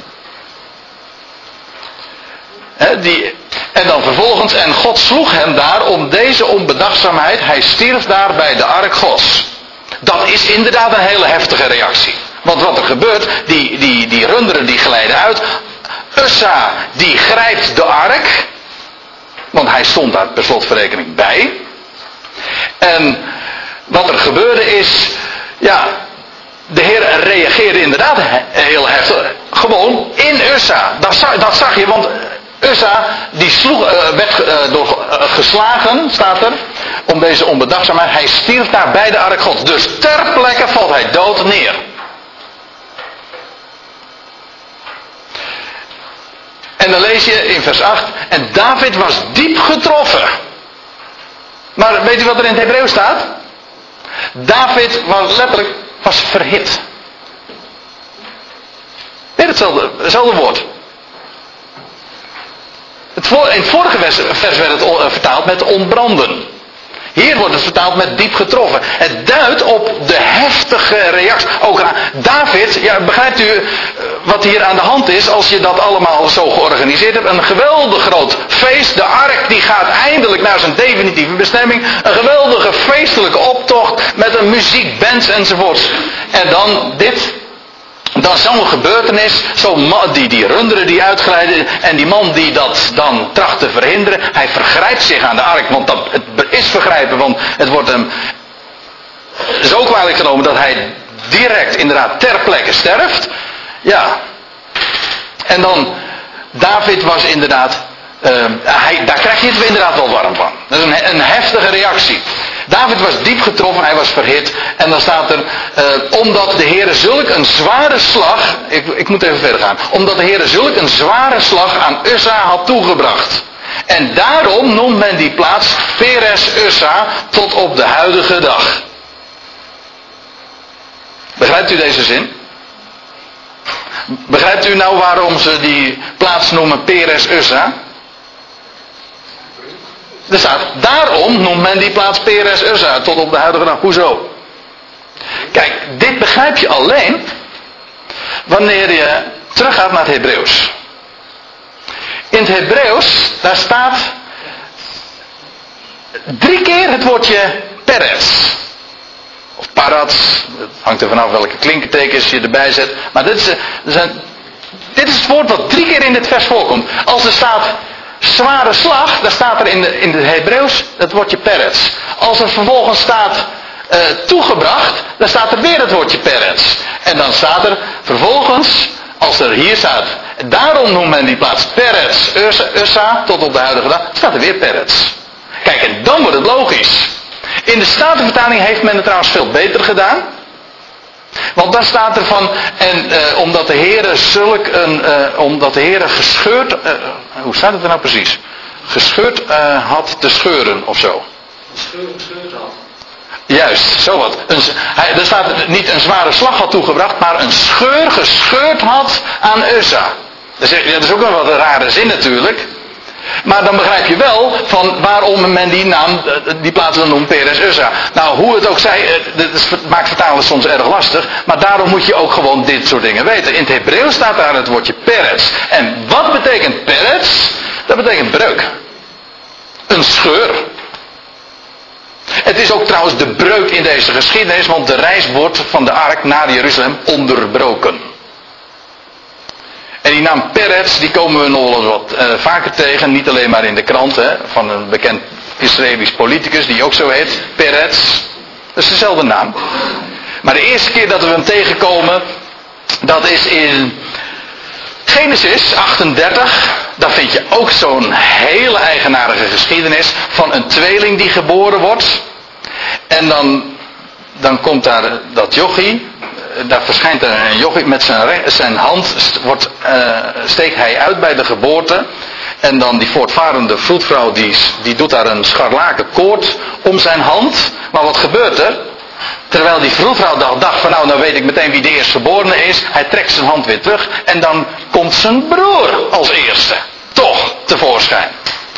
die, en dan vervolgens, en God sloeg hem daar om deze onbedachtzaamheid. Hij stierf daar bij de ark Gods. Dat is inderdaad een hele heftige reactie. Want wat er gebeurt, die, die, die runderen die glijden uit. Ussa die grijpt de ark. Want hij stond daar per slotverrekening bij. En wat er gebeurde is, ja, de Heer reageerde inderdaad heel heftig. Gewoon in Ussa. Dat zag, je, want Ussa die uh, werd uh, door, uh, geslagen, staat er, om deze onbedachtzaamheid. Hij stierf daar bij de ark God. Dus ter plekke valt hij dood neer. En dan lees je in vers 8, en David was diep getroffen. Maar weet u wat er in het Hebreeuws staat? David was letterlijk was verhit. Nee, hetzelfde, hetzelfde woord. Het in het vorige vers werd het eh, vertaald met ontbranden. Hier wordt het vertaald met diep getroffen. Het duidt op de heftige reactie. Ook David, begrijpt u eh, wat hier aan de hand is als je dat allemaal zo georganiseerd hebt? Een geweldig groot feest. De ark die gaat eindelijk naar zijn definitieve bestemming. Een geweldige feestelijke optocht met een muziekband enzovoort. En dan dit dan zo'n gebeurtenis, zo die, die runderen die uitglijden en die man die dat dan tracht te verhinderen, hij vergrijpt zich aan de ark, want dat, het is vergrijpen, want het wordt hem zo kwalijk genomen dat hij direct inderdaad ter plekke sterft. Ja. En dan, David was inderdaad, uh, hij, daar krijg je het inderdaad wel warm van. Dat is een, een heftige reactie. David was diep getroffen, hij was verhit. En dan staat er, uh, omdat de Heer zulk een zware slag, ik, ik moet even verder gaan. Omdat de Heer zulk een zware slag aan Ussa had toegebracht. En daarom noemt men die plaats Peres Ussa tot op de huidige dag. Begrijpt u deze zin? Begrijpt u nou waarom ze die plaats noemen Peres Ussa? Daarom noemt men die plaats Peres Uzza tot op de huidige dag. Hoezo? Kijk, dit begrijp je alleen wanneer je teruggaat naar het Hebreeuws. In het Hebreeuws, daar staat drie keer het woordje Peres. Of parats, het hangt er vanaf welke klinkertekens je erbij zet. Maar dit is, dit is het woord wat drie keer in dit vers voorkomt. Als er staat zware slag, daar staat er in de, in het Hebreeuws het woordje peretz. Als er vervolgens staat uh, toegebracht, dan staat er weer het woordje peretz. En dan staat er vervolgens, als er hier staat, daarom noemt men die plaats peretz, Ussa, tot op de huidige dag, staat er weer peretz. Kijk, en dan wordt het logisch. In de Statenvertaling heeft men het trouwens veel beter gedaan. Want daar staat er van, en uh, omdat de Heere zulk een, uh, omdat de Heere gescheurd, uh, hoe staat het er nou precies? Gescheurd had te scheuren of zo. Gescheurd had. Juist, zo wat. Hij, er staat niet een zware slag had toegebracht, maar een scheur gescheurd had aan Ussa. Dat is, dat is ook wel wat een rare zin natuurlijk. Maar dan begrijp je wel van waarom men die naam, eh, die plaats dan noemt Peres Ussa. Nou, hoe het ook zij, eh, maakt vertalen soms erg lastig. Maar daarom moet je ook gewoon dit soort dingen weten. In het Hebreeuws staat daar het woordje Peres. En wat betekent Peres? Dat betekent breuk. Een scheur. Het is ook trouwens de breuk in deze geschiedenis, want de reis wordt van de ark naar Jeruzalem onderbroken. En die naam Peretz, die komen we nog wel eens wat uh, vaker tegen. Niet alleen maar in de kranten, van een bekend Israëlisch politicus die ook zo heet. Peretz. Dat is dezelfde naam. Maar de eerste keer dat we hem tegenkomen, dat is in Genesis 38. Daar vind je ook zo'n hele eigenaardige geschiedenis van een tweeling die geboren wordt. En dan, dan komt daar dat jochie, daar verschijnt er een jochie met zijn, zijn hand, wordt, uh, steekt hij uit bij de geboorte. En dan die voortvarende vroedvrouw, die, die doet daar een scharlaken koord om zijn hand. Maar wat gebeurt er? Terwijl die vroedvrouw dacht, dacht van nou, nou weet ik meteen wie de eerstgeborene is. Hij trekt zijn hand weer terug en dan komt zijn broer als eerste. Toch tevoorschijn.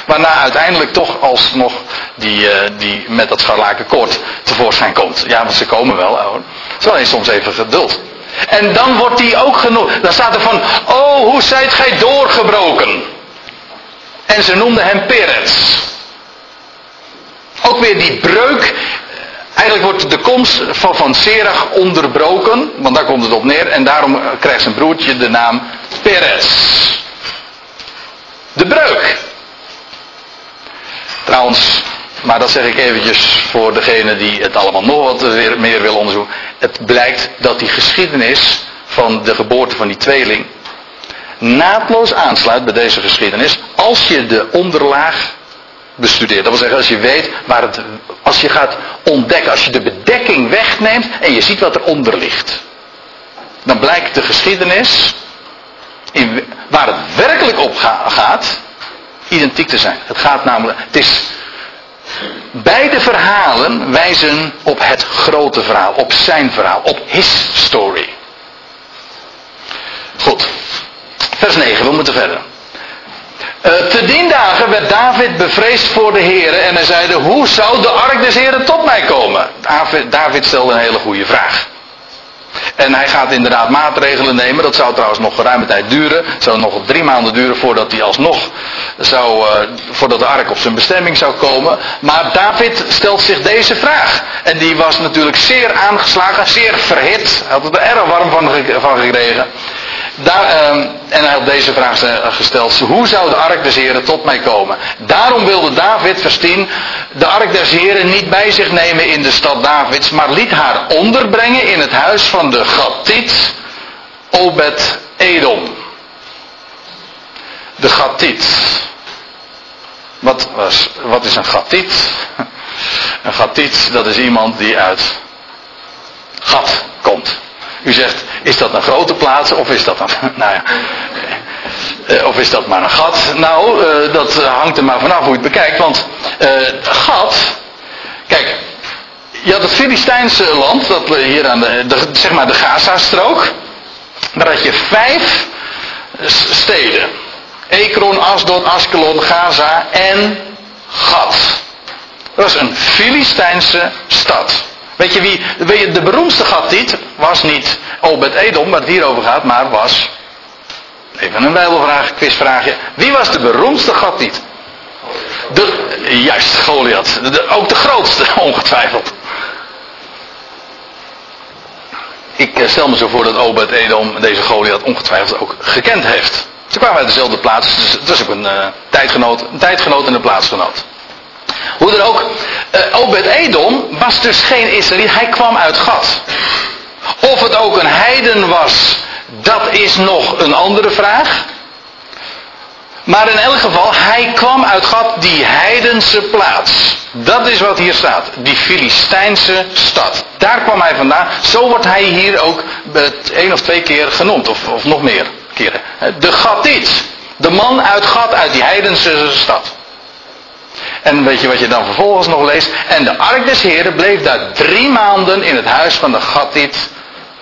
Waarna uiteindelijk toch alsnog die, uh, die met dat scharlaken koord tevoorschijn komt. Ja, want ze komen wel hoor. Terwijl je soms even geduld. En dan wordt die ook genoemd. Dan staat er van, oh hoe zijt gij doorgebroken. En ze noemden hem Peretz. Ook weer die breuk. Eigenlijk wordt de komst van, van Serach onderbroken. Want daar komt het op neer. En daarom krijgt zijn broertje de naam Peretz. De breuk. Trouwens, maar dat zeg ik eventjes voor degene die het allemaal nog wat meer wil onderzoeken. Het blijkt dat die geschiedenis van de geboorte van die tweeling naadloos aansluit bij deze geschiedenis als je de onderlaag bestudeert. Dat wil zeggen, als je weet waar het, als je gaat ontdekken, als je de bedekking wegneemt en je ziet wat eronder ligt. Dan blijkt de geschiedenis, in, waar het werkelijk op gaat, identiek te zijn. Het gaat namelijk, het is Beide verhalen wijzen op het grote verhaal, op zijn verhaal, op his story. Goed, vers 9, we moeten verder. Uh, te dien dagen werd David bevreesd voor de heren en hij zeide, hoe zou de ark des heren tot mij komen? David, David stelde een hele goede vraag. En hij gaat inderdaad maatregelen nemen. Dat zou trouwens nog geruime tijd duren. Het zou nog drie maanden duren voordat hij alsnog zou, uh, voordat de ark op zijn bestemming zou komen. Maar David stelt zich deze vraag. En die was natuurlijk zeer aangeslagen, zeer verhit. Hij had het er erg warm van, van gekregen. Uh, en hij had deze vraag gesteld. Hoe zou de ark des heren tot mij komen? Daarom wilde David, vers 10, de ark des heren niet bij zich nemen in de stad Davids. Maar liet haar onderbrengen in het huis van de Gattit Obed Edom. De Gattit. Wat, was, wat is een Gattit? Een Gattit, dat is iemand die uit Gat komt. U zegt, is dat een grote plaats of is dat een, nou ja, eh, of is dat maar een gat? Nou, uh, dat hangt er maar vanaf hoe je het bekijkt, want uh, gat, kijk, je had het Filistijnse land, dat hier aan de, de zeg maar de Gaza-strook, daar had je vijf steden. Ekron, Asdod, Askelon, Gaza en Gat. Dat was een Filistijnse stad. Weet je wie, de beroemdste Gattiet was niet Obed Edom, waar het hier over gaat, maar was, even een bijbelvraag, quizvraagje. Wie was de beroemdste Gattiet? De, juist, Goliath. ook de grootste, ongetwijfeld. Ik eh, stel me zo voor dat Obed Edom deze Goliath ongetwijfeld ook gekend heeft. Ze kwamen uit dezelfde plaats, dus het was ook een, uh, tijdgenoot, een tijdgenoot en een plaatsgenoot. Hoe dan ook, uh, Obed-Edom was dus geen Israëliet, hij kwam uit Gad. Of het ook een heiden was, dat is nog een andere vraag. Maar in elk geval, hij kwam uit God die heidense plaats. Dat is wat hier staat. Die Filistijnse stad. Daar kwam hij vandaan. Zo wordt hij hier ook één of twee keer genoemd. Of, of nog meer keren. De Gatiet. De man uit God, uit die heidense stad. En weet je wat je dan vervolgens nog leest? En de ark des Heren bleef daar drie maanden in het huis van de Gatiet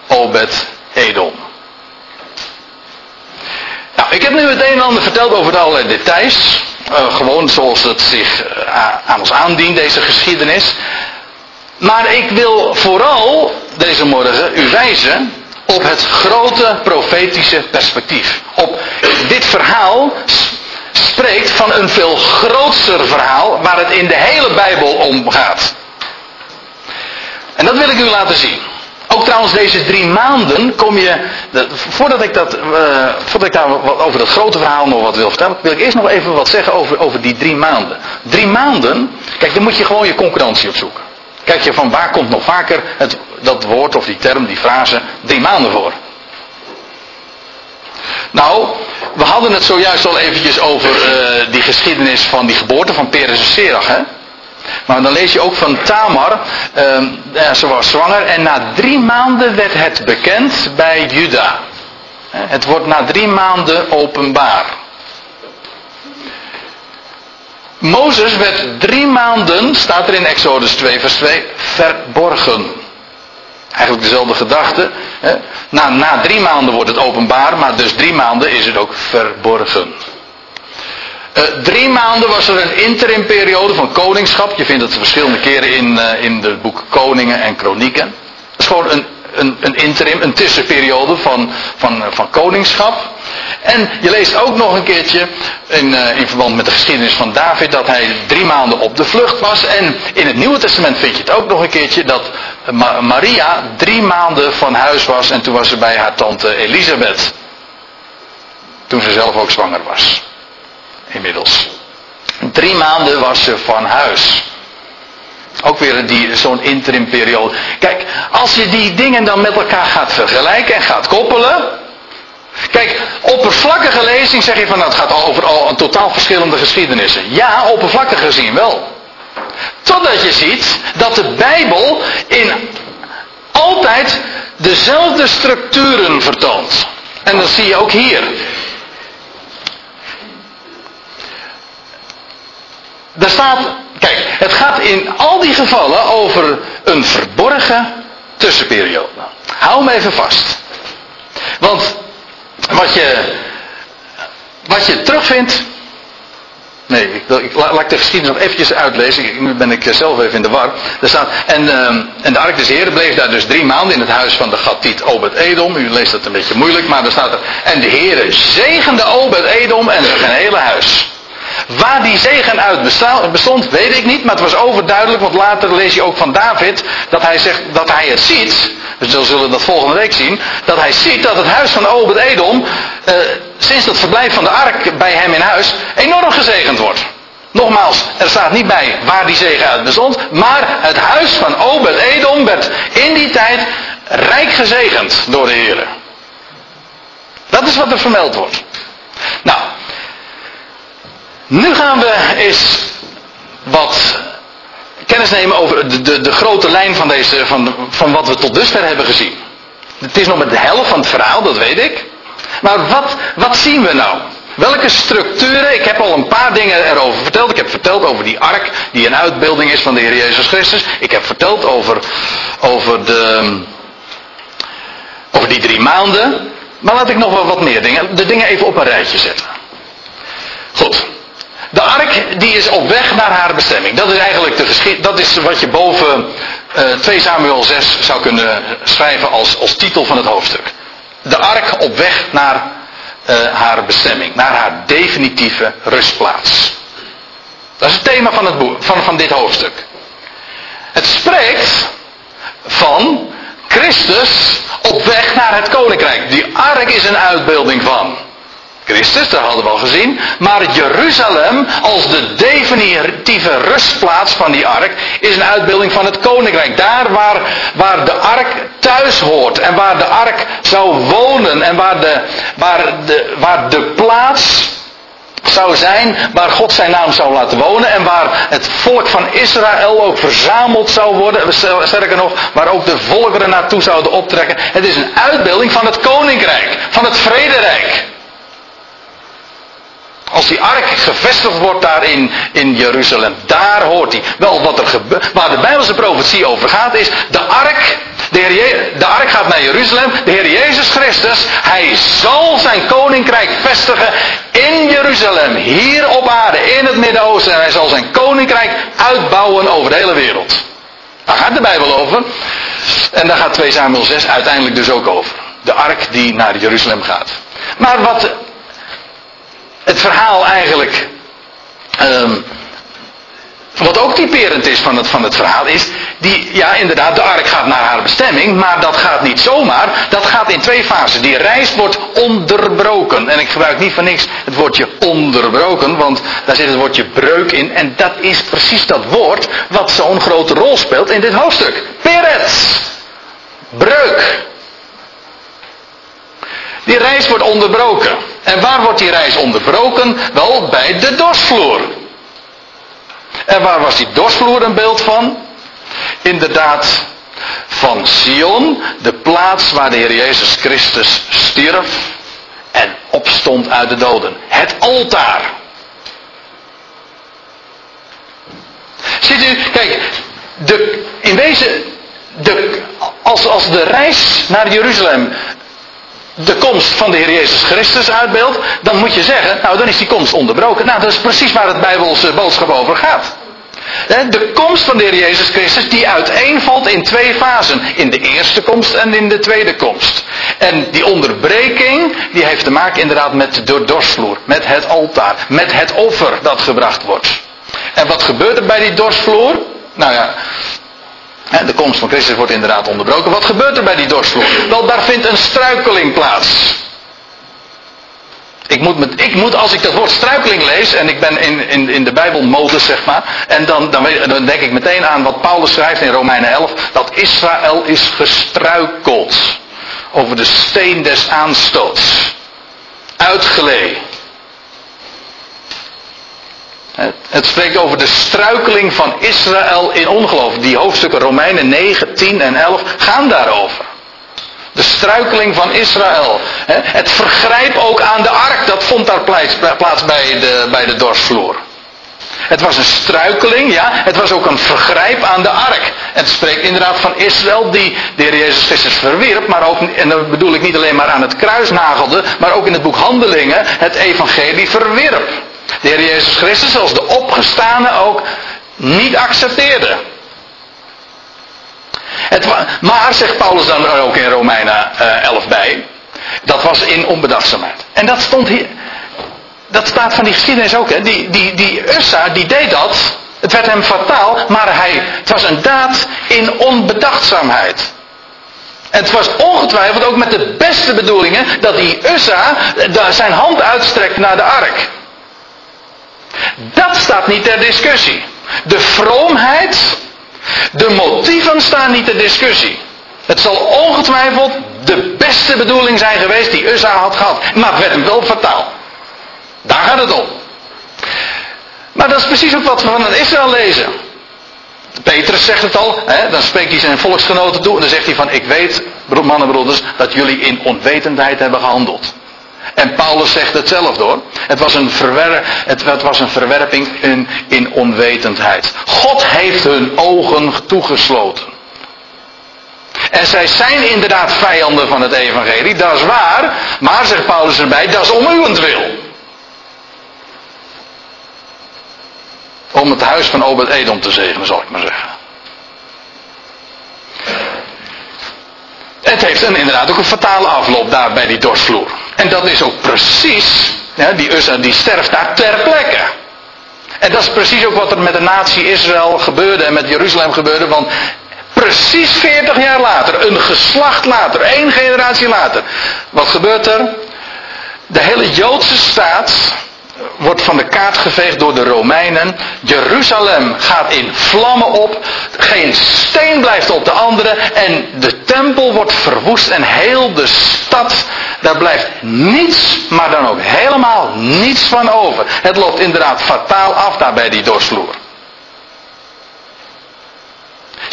Obed Edom. Nou, ik heb nu het een en ander verteld over de allerlei details. Uh, gewoon zoals het zich uh, aan ons aandient, deze geschiedenis. Maar ik wil vooral deze morgen u wijzen op het grote profetische perspectief. Op dit verhaal spreekt van een veel grootser verhaal waar het in de hele Bijbel om gaat. En dat wil ik u laten zien. Ook trouwens deze drie maanden kom je, voordat ik, dat, uh, voordat ik daar over dat grote verhaal nog wat wil vertellen, wil ik eerst nog even wat zeggen over, over die drie maanden. Drie maanden, kijk dan moet je gewoon je concurrentie opzoeken. Kijk je van waar komt nog vaker het, dat woord of die term, die frase, drie maanden voor. Nou, we hadden het zojuist al eventjes over uh, die geschiedenis van die geboorte van Peres en Serach, hè? Maar dan lees je ook van Tamar, uh, ze was zwanger en na drie maanden werd het bekend bij Juda. Het wordt na drie maanden openbaar. Mozes werd drie maanden, staat er in Exodus 2 vers 2, verborgen. Eigenlijk dezelfde gedachte. Na, na drie maanden wordt het openbaar, maar dus drie maanden is het ook verborgen. Uh, drie maanden was er een interimperiode van koningschap. Je vindt het verschillende keren in, uh, in het boek Koningen en Kronieken. Het is gewoon een, een, een interim, een tussenperiode van, van, uh, van koningschap. En je leest ook nog een keertje in, in verband met de geschiedenis van David dat hij drie maanden op de vlucht was. En in het Nieuwe Testament vind je het ook nog een keertje dat Ma Maria drie maanden van huis was en toen was ze bij haar tante Elisabeth. Toen ze zelf ook zwanger was inmiddels. Drie maanden was ze van huis. Ook weer zo'n interimperiode. Kijk, als je die dingen dan met elkaar gaat vergelijken en gaat koppelen. Kijk, oppervlakkige lezing zeg je van nou, het gaat over al een totaal verschillende geschiedenissen. Ja, oppervlakkig gezien wel. Totdat je ziet dat de Bijbel in altijd dezelfde structuren vertoont. En dat zie je ook hier. Daar staat, kijk, het gaat in al die gevallen over een verborgen tussenperiode. Hou me even vast. Want wat je, wat je terugvindt. Nee, ik, ik, laat ik de geschiedenis nog eventjes uitlezen. Nu ben ik zelf even in de war. Er staat, en, uh, en de ark des Heren bleef daar dus drie maanden in het huis van de Gatiet Obed-Edom. U leest dat een beetje moeilijk, maar er staat er. En de Heere zegende Obed-Edom en zijn hele huis. Waar die zegen uit bestond, weet ik niet, maar het was overduidelijk, want later lees je ook van David dat hij zegt dat hij het ziet. Dus we zullen dat volgende week zien. Dat hij ziet dat het huis van Obed-Edom, eh, sinds het verblijf van de ark bij hem in huis, enorm gezegend wordt. Nogmaals, er staat niet bij waar die zegen uit bestond, maar het huis van Obed-Edom werd in die tijd rijk gezegend door de Heer. Dat is wat er vermeld wordt. Nou, nu gaan we eens wat kennis nemen over de, de, de grote lijn van, deze, van, van wat we tot dusver hebben gezien. Het is nog met de helft van het verhaal, dat weet ik. Maar wat, wat zien we nou? Welke structuren? Ik heb al een paar dingen erover verteld. Ik heb verteld over die ark, die een uitbeelding is van de Heer Jezus Christus. Ik heb verteld over, over, de, over die drie maanden. Maar laat ik nog wel wat meer dingen, de dingen even op een rijtje zetten. Goed. De ark die is op weg naar haar bestemming. Dat is eigenlijk de. Dat is wat je boven uh, eh, 2 Samuel 6 zou kunnen schrijven als, als titel van het hoofdstuk. De ark op weg naar uh, haar bestemming. Naar haar definitieve rustplaats. Dat is het thema van, het boek, van, van dit hoofdstuk. Het spreekt van Christus op weg naar het koninkrijk. Die ark is een uitbeelding van. Christus, dat hadden we al gezien. Maar Jeruzalem als de definitieve rustplaats van die ark is een uitbeelding van het koninkrijk. Daar waar, waar de ark thuis hoort en waar de ark zou wonen en waar de, waar de, waar de plaats zou zijn waar God zijn naam zou laten wonen en waar het volk van Israël ook verzameld zou worden. Sterker nog, waar ook de volkeren naartoe zouden optrekken. Het is een uitbeelding van het koninkrijk, van het vrederijk. Als die ark gevestigd wordt daar in, in Jeruzalem, daar hoort hij. Wel, wat er waar de Bijbelse profetie over gaat, is de ark. De, Heer, de ark gaat naar Jeruzalem. De Heer Jezus Christus, hij zal zijn koninkrijk vestigen in Jeruzalem, hier op aarde, in het Midden-Oosten. En hij zal zijn koninkrijk uitbouwen over de hele wereld. Daar gaat de Bijbel over. En daar gaat 2 Samuel 6 uiteindelijk dus ook over. De ark die naar Jeruzalem gaat. Maar wat het verhaal eigenlijk. Um, wat ook typerend is van het, van het verhaal is, die, ja inderdaad, de ark gaat naar haar bestemming, maar dat gaat niet zomaar, dat gaat in twee fasen. Die reis wordt onderbroken. En ik gebruik niet van niks het woordje onderbroken, want daar zit het woordje breuk in. En dat is precies dat woord wat zo'n grote rol speelt in dit hoofdstuk. Peretz. Breuk. Die reis wordt onderbroken. En waar wordt die reis onderbroken? Wel bij de dorsvloer. En waar was die dorsvloer een beeld van? Inderdaad, van Sion, de plaats waar de Heer Jezus Christus stierf en opstond uit de doden. Het altaar. Ziet u, kijk, de, in wezen, de, als, als de reis naar Jeruzalem de komst van de Heer Jezus Christus uitbeeldt, dan moet je zeggen, nou dan is die komst onderbroken. Nou, dat is precies waar het Bijbelse boodschap over gaat. De komst van de Heer Jezus Christus die uiteenvalt in twee fasen. In de eerste komst en in de tweede komst. En die onderbreking die heeft te maken inderdaad met de dorsvloer. Met het altaar. Met het offer dat gebracht wordt. En wat gebeurt er bij die dorsvloer? Nou ja, de komst van Christus wordt inderdaad onderbroken. Wat gebeurt er bij die dorstvloer? Wel, daar vindt een struikeling plaats. Ik moet, met, ik moet, als ik dat woord struikeling lees, en ik ben in, in, in de Bijbelmodus, zeg maar, en dan, dan, dan denk ik meteen aan wat Paulus schrijft in Romeinen 11, dat Israël is gestruikeld over de steen des aanstoots. Uitgelee. Het spreekt over de struikeling van Israël in ongeloof. Die hoofdstukken Romeinen 9, 10 en 11 gaan daarover. De struikeling van Israël. Het vergrijp ook aan de ark, dat vond daar plaats bij de, bij de. Het was een struikeling, ja. Het was ook een vergrijp aan de ark. Het spreekt inderdaad van Israël die de Heer Jezus Christus verwierp, maar ook, en dat bedoel ik niet alleen maar aan het kruis nagelde, maar ook in het boek Handelingen het evangelie verwierp. De Heer Jezus Christus als de opgestane ook niet accepteerde. Het, maar, zegt Paulus dan ook in Romeinen 11 eh, bij, dat was in onbedachtzaamheid. En dat stond hier, dat staat van die geschiedenis ook, hè. Die, die, die Ussa, die deed dat, het werd hem fataal, maar hij, het was een daad in onbedachtzaamheid. Het was ongetwijfeld ook met de beste bedoelingen dat die Ussa zijn hand uitstrekt naar de ark. Dat staat niet ter discussie. De vroomheid, de motieven staan niet ter discussie. Het zal ongetwijfeld de beste bedoeling zijn geweest die Uzza had gehad. Maar het werd hem wel fataal. Daar gaat het om. Maar dat is precies ook wat we van Israël lezen. Petrus zegt het al, hè, dan spreekt hij zijn volksgenoten toe en dan zegt hij van ik weet, mannen broeders, dat jullie in onwetendheid hebben gehandeld. En Paulus zegt hetzelfde hoor. Het was een, het, was een verwerping in, in onwetendheid. God heeft hun ogen toegesloten. En zij zijn inderdaad vijanden van het evangelie, dat is waar. Maar, zegt Paulus erbij, dat is om uwentwil. Om het huis van Obed-Edom te zegenen, zal ik maar zeggen. Het heeft een, inderdaad ook een fatale afloop daar bij die dorsvloer. En dat is ook precies, die Ussa die sterft daar ter plekke. En dat is precies ook wat er met de natie Israël gebeurde en met Jeruzalem gebeurde. Want precies 40 jaar later, een geslacht later, één generatie later. Wat gebeurt er? De hele Joodse staat wordt van de kaart geveegd door de Romeinen. Jeruzalem gaat in vlammen op. Geen steen blijft op de andere. En de tempel wordt verwoest. En heel de stad, daar blijft niets, maar dan ook helemaal niets van over. Het loopt inderdaad fataal af daar bij die dorsvloer.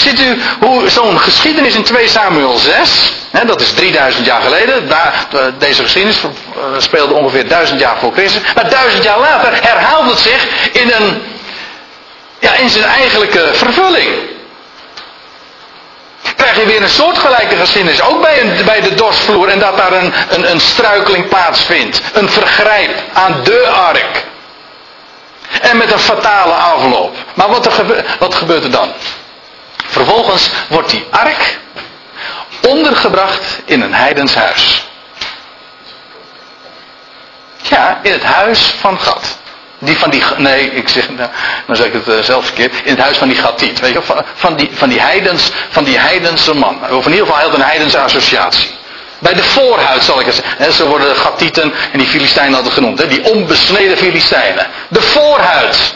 Ziet u hoe zo'n geschiedenis in 2 Samuel 6, hè, dat is 3000 jaar geleden, daar, deze geschiedenis eh, speelde ongeveer 1000 jaar voor Christus, maar 1000 jaar later herhaalt het zich in, een, ja, in zijn eigenlijke vervulling. Krijg je weer een soortgelijke geschiedenis, ook bij, een, bij de dorsvloer, en dat daar een, een, een struikeling plaatsvindt, een vergrijp aan de ark. En met een fatale afloop. Maar wat, er wat gebeurt er dan? Vervolgens wordt die ark ondergebracht in een heidens huis. Ja, in het huis van God. Die van die, nee, ik zeg, nou, dan zeg ik het uh, zelf verkeerd. In het huis van die Gatiet. Weet je, van, van, die, van die heidens, van die heidense man. Of in ieder geval een heidense associatie. Bij de voorhuid zal ik het zeggen. Ze worden Gatieten en die Filistijnen altijd genoemd. Hè? Die onbesneden Filistijnen. De voorhuid.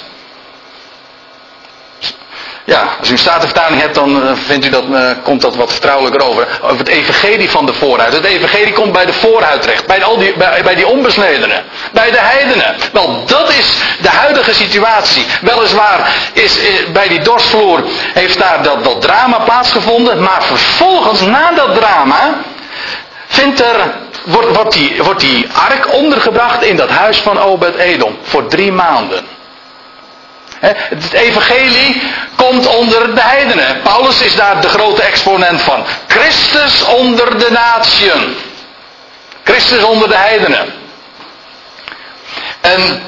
Ja, als u een statenvertaling hebt, dan eh, vindt u dat, uh, komt dat wat vertrouwelijker over. Over het evangelie van de voorhuid. Het evangelie komt bij de voorhuid terecht. Bij, al die, bij, bij die onbesnedenen. Bij de heidenen. Wel, dat is de huidige situatie. Weliswaar is, eh, bij die dorsvloer heeft daar dat, dat drama plaatsgevonden. Maar vervolgens, na dat drama, vindt er, wordt, wordt, die, wordt die ark ondergebracht in dat huis van Obed-Edom. Voor drie maanden. Het evangelie komt onder de heidenen. Paulus is daar de grote exponent van. Christus onder de natieën. Christus onder de heidenen. En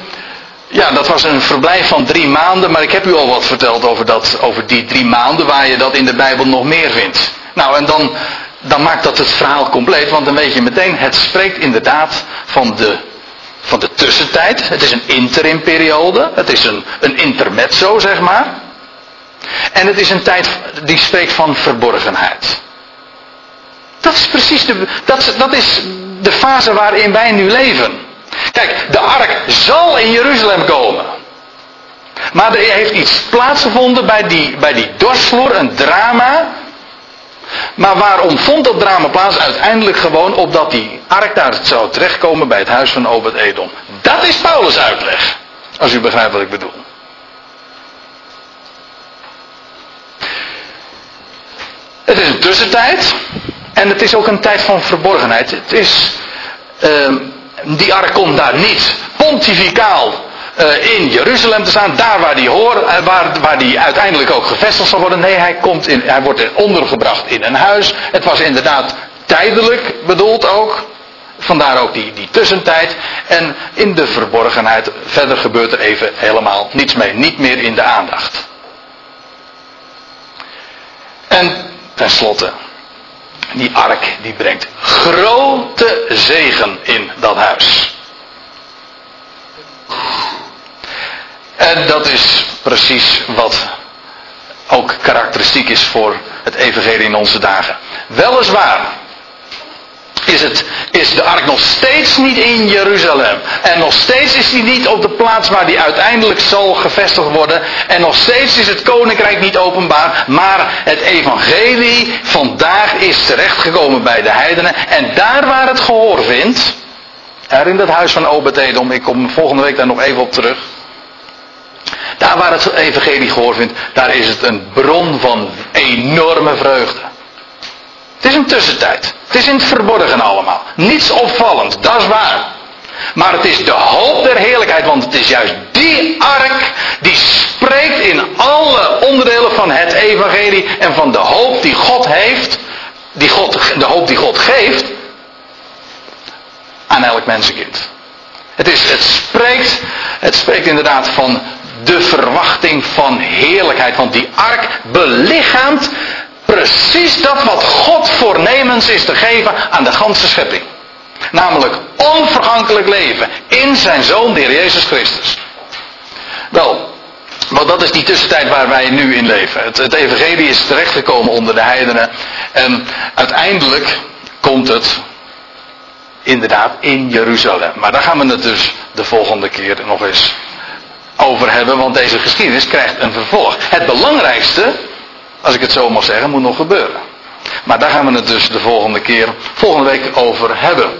ja, dat was een verblijf van drie maanden, maar ik heb u al wat verteld over, dat, over die drie maanden waar je dat in de Bijbel nog meer vindt. Nou, en dan, dan maakt dat het verhaal compleet, want dan weet je meteen, het spreekt inderdaad van de van de tussentijd. Het is een interimperiode. Het is een, een intermezzo, zeg maar. En het is een tijd die spreekt van verborgenheid. Dat is precies de, dat, dat is de fase waarin wij nu leven. Kijk, de ark zal in Jeruzalem komen. Maar er heeft iets plaatsgevonden bij die, bij die dorsvloer, een drama. Maar waarom vond dat drama plaats? Uiteindelijk gewoon opdat die ark daar zou terechtkomen bij het huis van Obed-Edom. Dat is Paulus' uitleg. Als u begrijpt wat ik bedoel. Het is een tussentijd. En het is ook een tijd van verborgenheid. Het is. Uh, die ark komt daar niet pontificaal uh, in Jeruzalem te staan, daar waar die hoort, uh, waar, waar die uiteindelijk ook gevestigd zal worden. Nee, hij, komt in, hij wordt ondergebracht in een huis. Het was inderdaad tijdelijk bedoeld ook. Vandaar ook die, die tussentijd. En in de verborgenheid, verder gebeurt er even helemaal niets mee. Niet meer in de aandacht. En tenslotte, die ark die brengt grote zegen in dat huis. En dat is precies wat ook karakteristiek is voor het evangelie in onze dagen. Weliswaar is, het, is de ark nog steeds niet in Jeruzalem. En nog steeds is hij niet op de plaats waar die uiteindelijk zal gevestigd worden. En nog steeds is het koninkrijk niet openbaar. Maar het evangelie vandaag is terechtgekomen bij de heidenen. En daar waar het gehoor vindt. Er in dat huis van Obed-Edom. Ik kom volgende week daar nog even op terug. Daar waar het evangelie gehoord vindt, daar is het een bron van enorme vreugde. Het is een tussentijd. Het is in het verborgen allemaal. Niets opvallend, dat is waar. Maar het is de hoop der heerlijkheid, want het is juist die ark die spreekt in alle onderdelen van het evangelie en van de hoop die God heeft, die God, de hoop die God geeft aan elk mensenkind. Het, is, het, spreekt, het spreekt inderdaad van de verwachting van heerlijkheid. Want die ark belichaamt precies dat wat God voornemens is te geven aan de ganse schepping. Namelijk onvergankelijk leven in zijn zoon, de Heer Jezus Christus. Wel, want dat is die tussentijd waar wij nu in leven. Het, evangelie is terechtgekomen onder de heidenen. En uiteindelijk komt het inderdaad in Jeruzalem. Maar daar gaan we het dus de volgende keer nog eens over hebben, want deze geschiedenis krijgt een vervolg. Het belangrijkste, als ik het zo mag zeggen, moet nog gebeuren. Maar daar gaan we het dus de volgende keer, volgende week over hebben.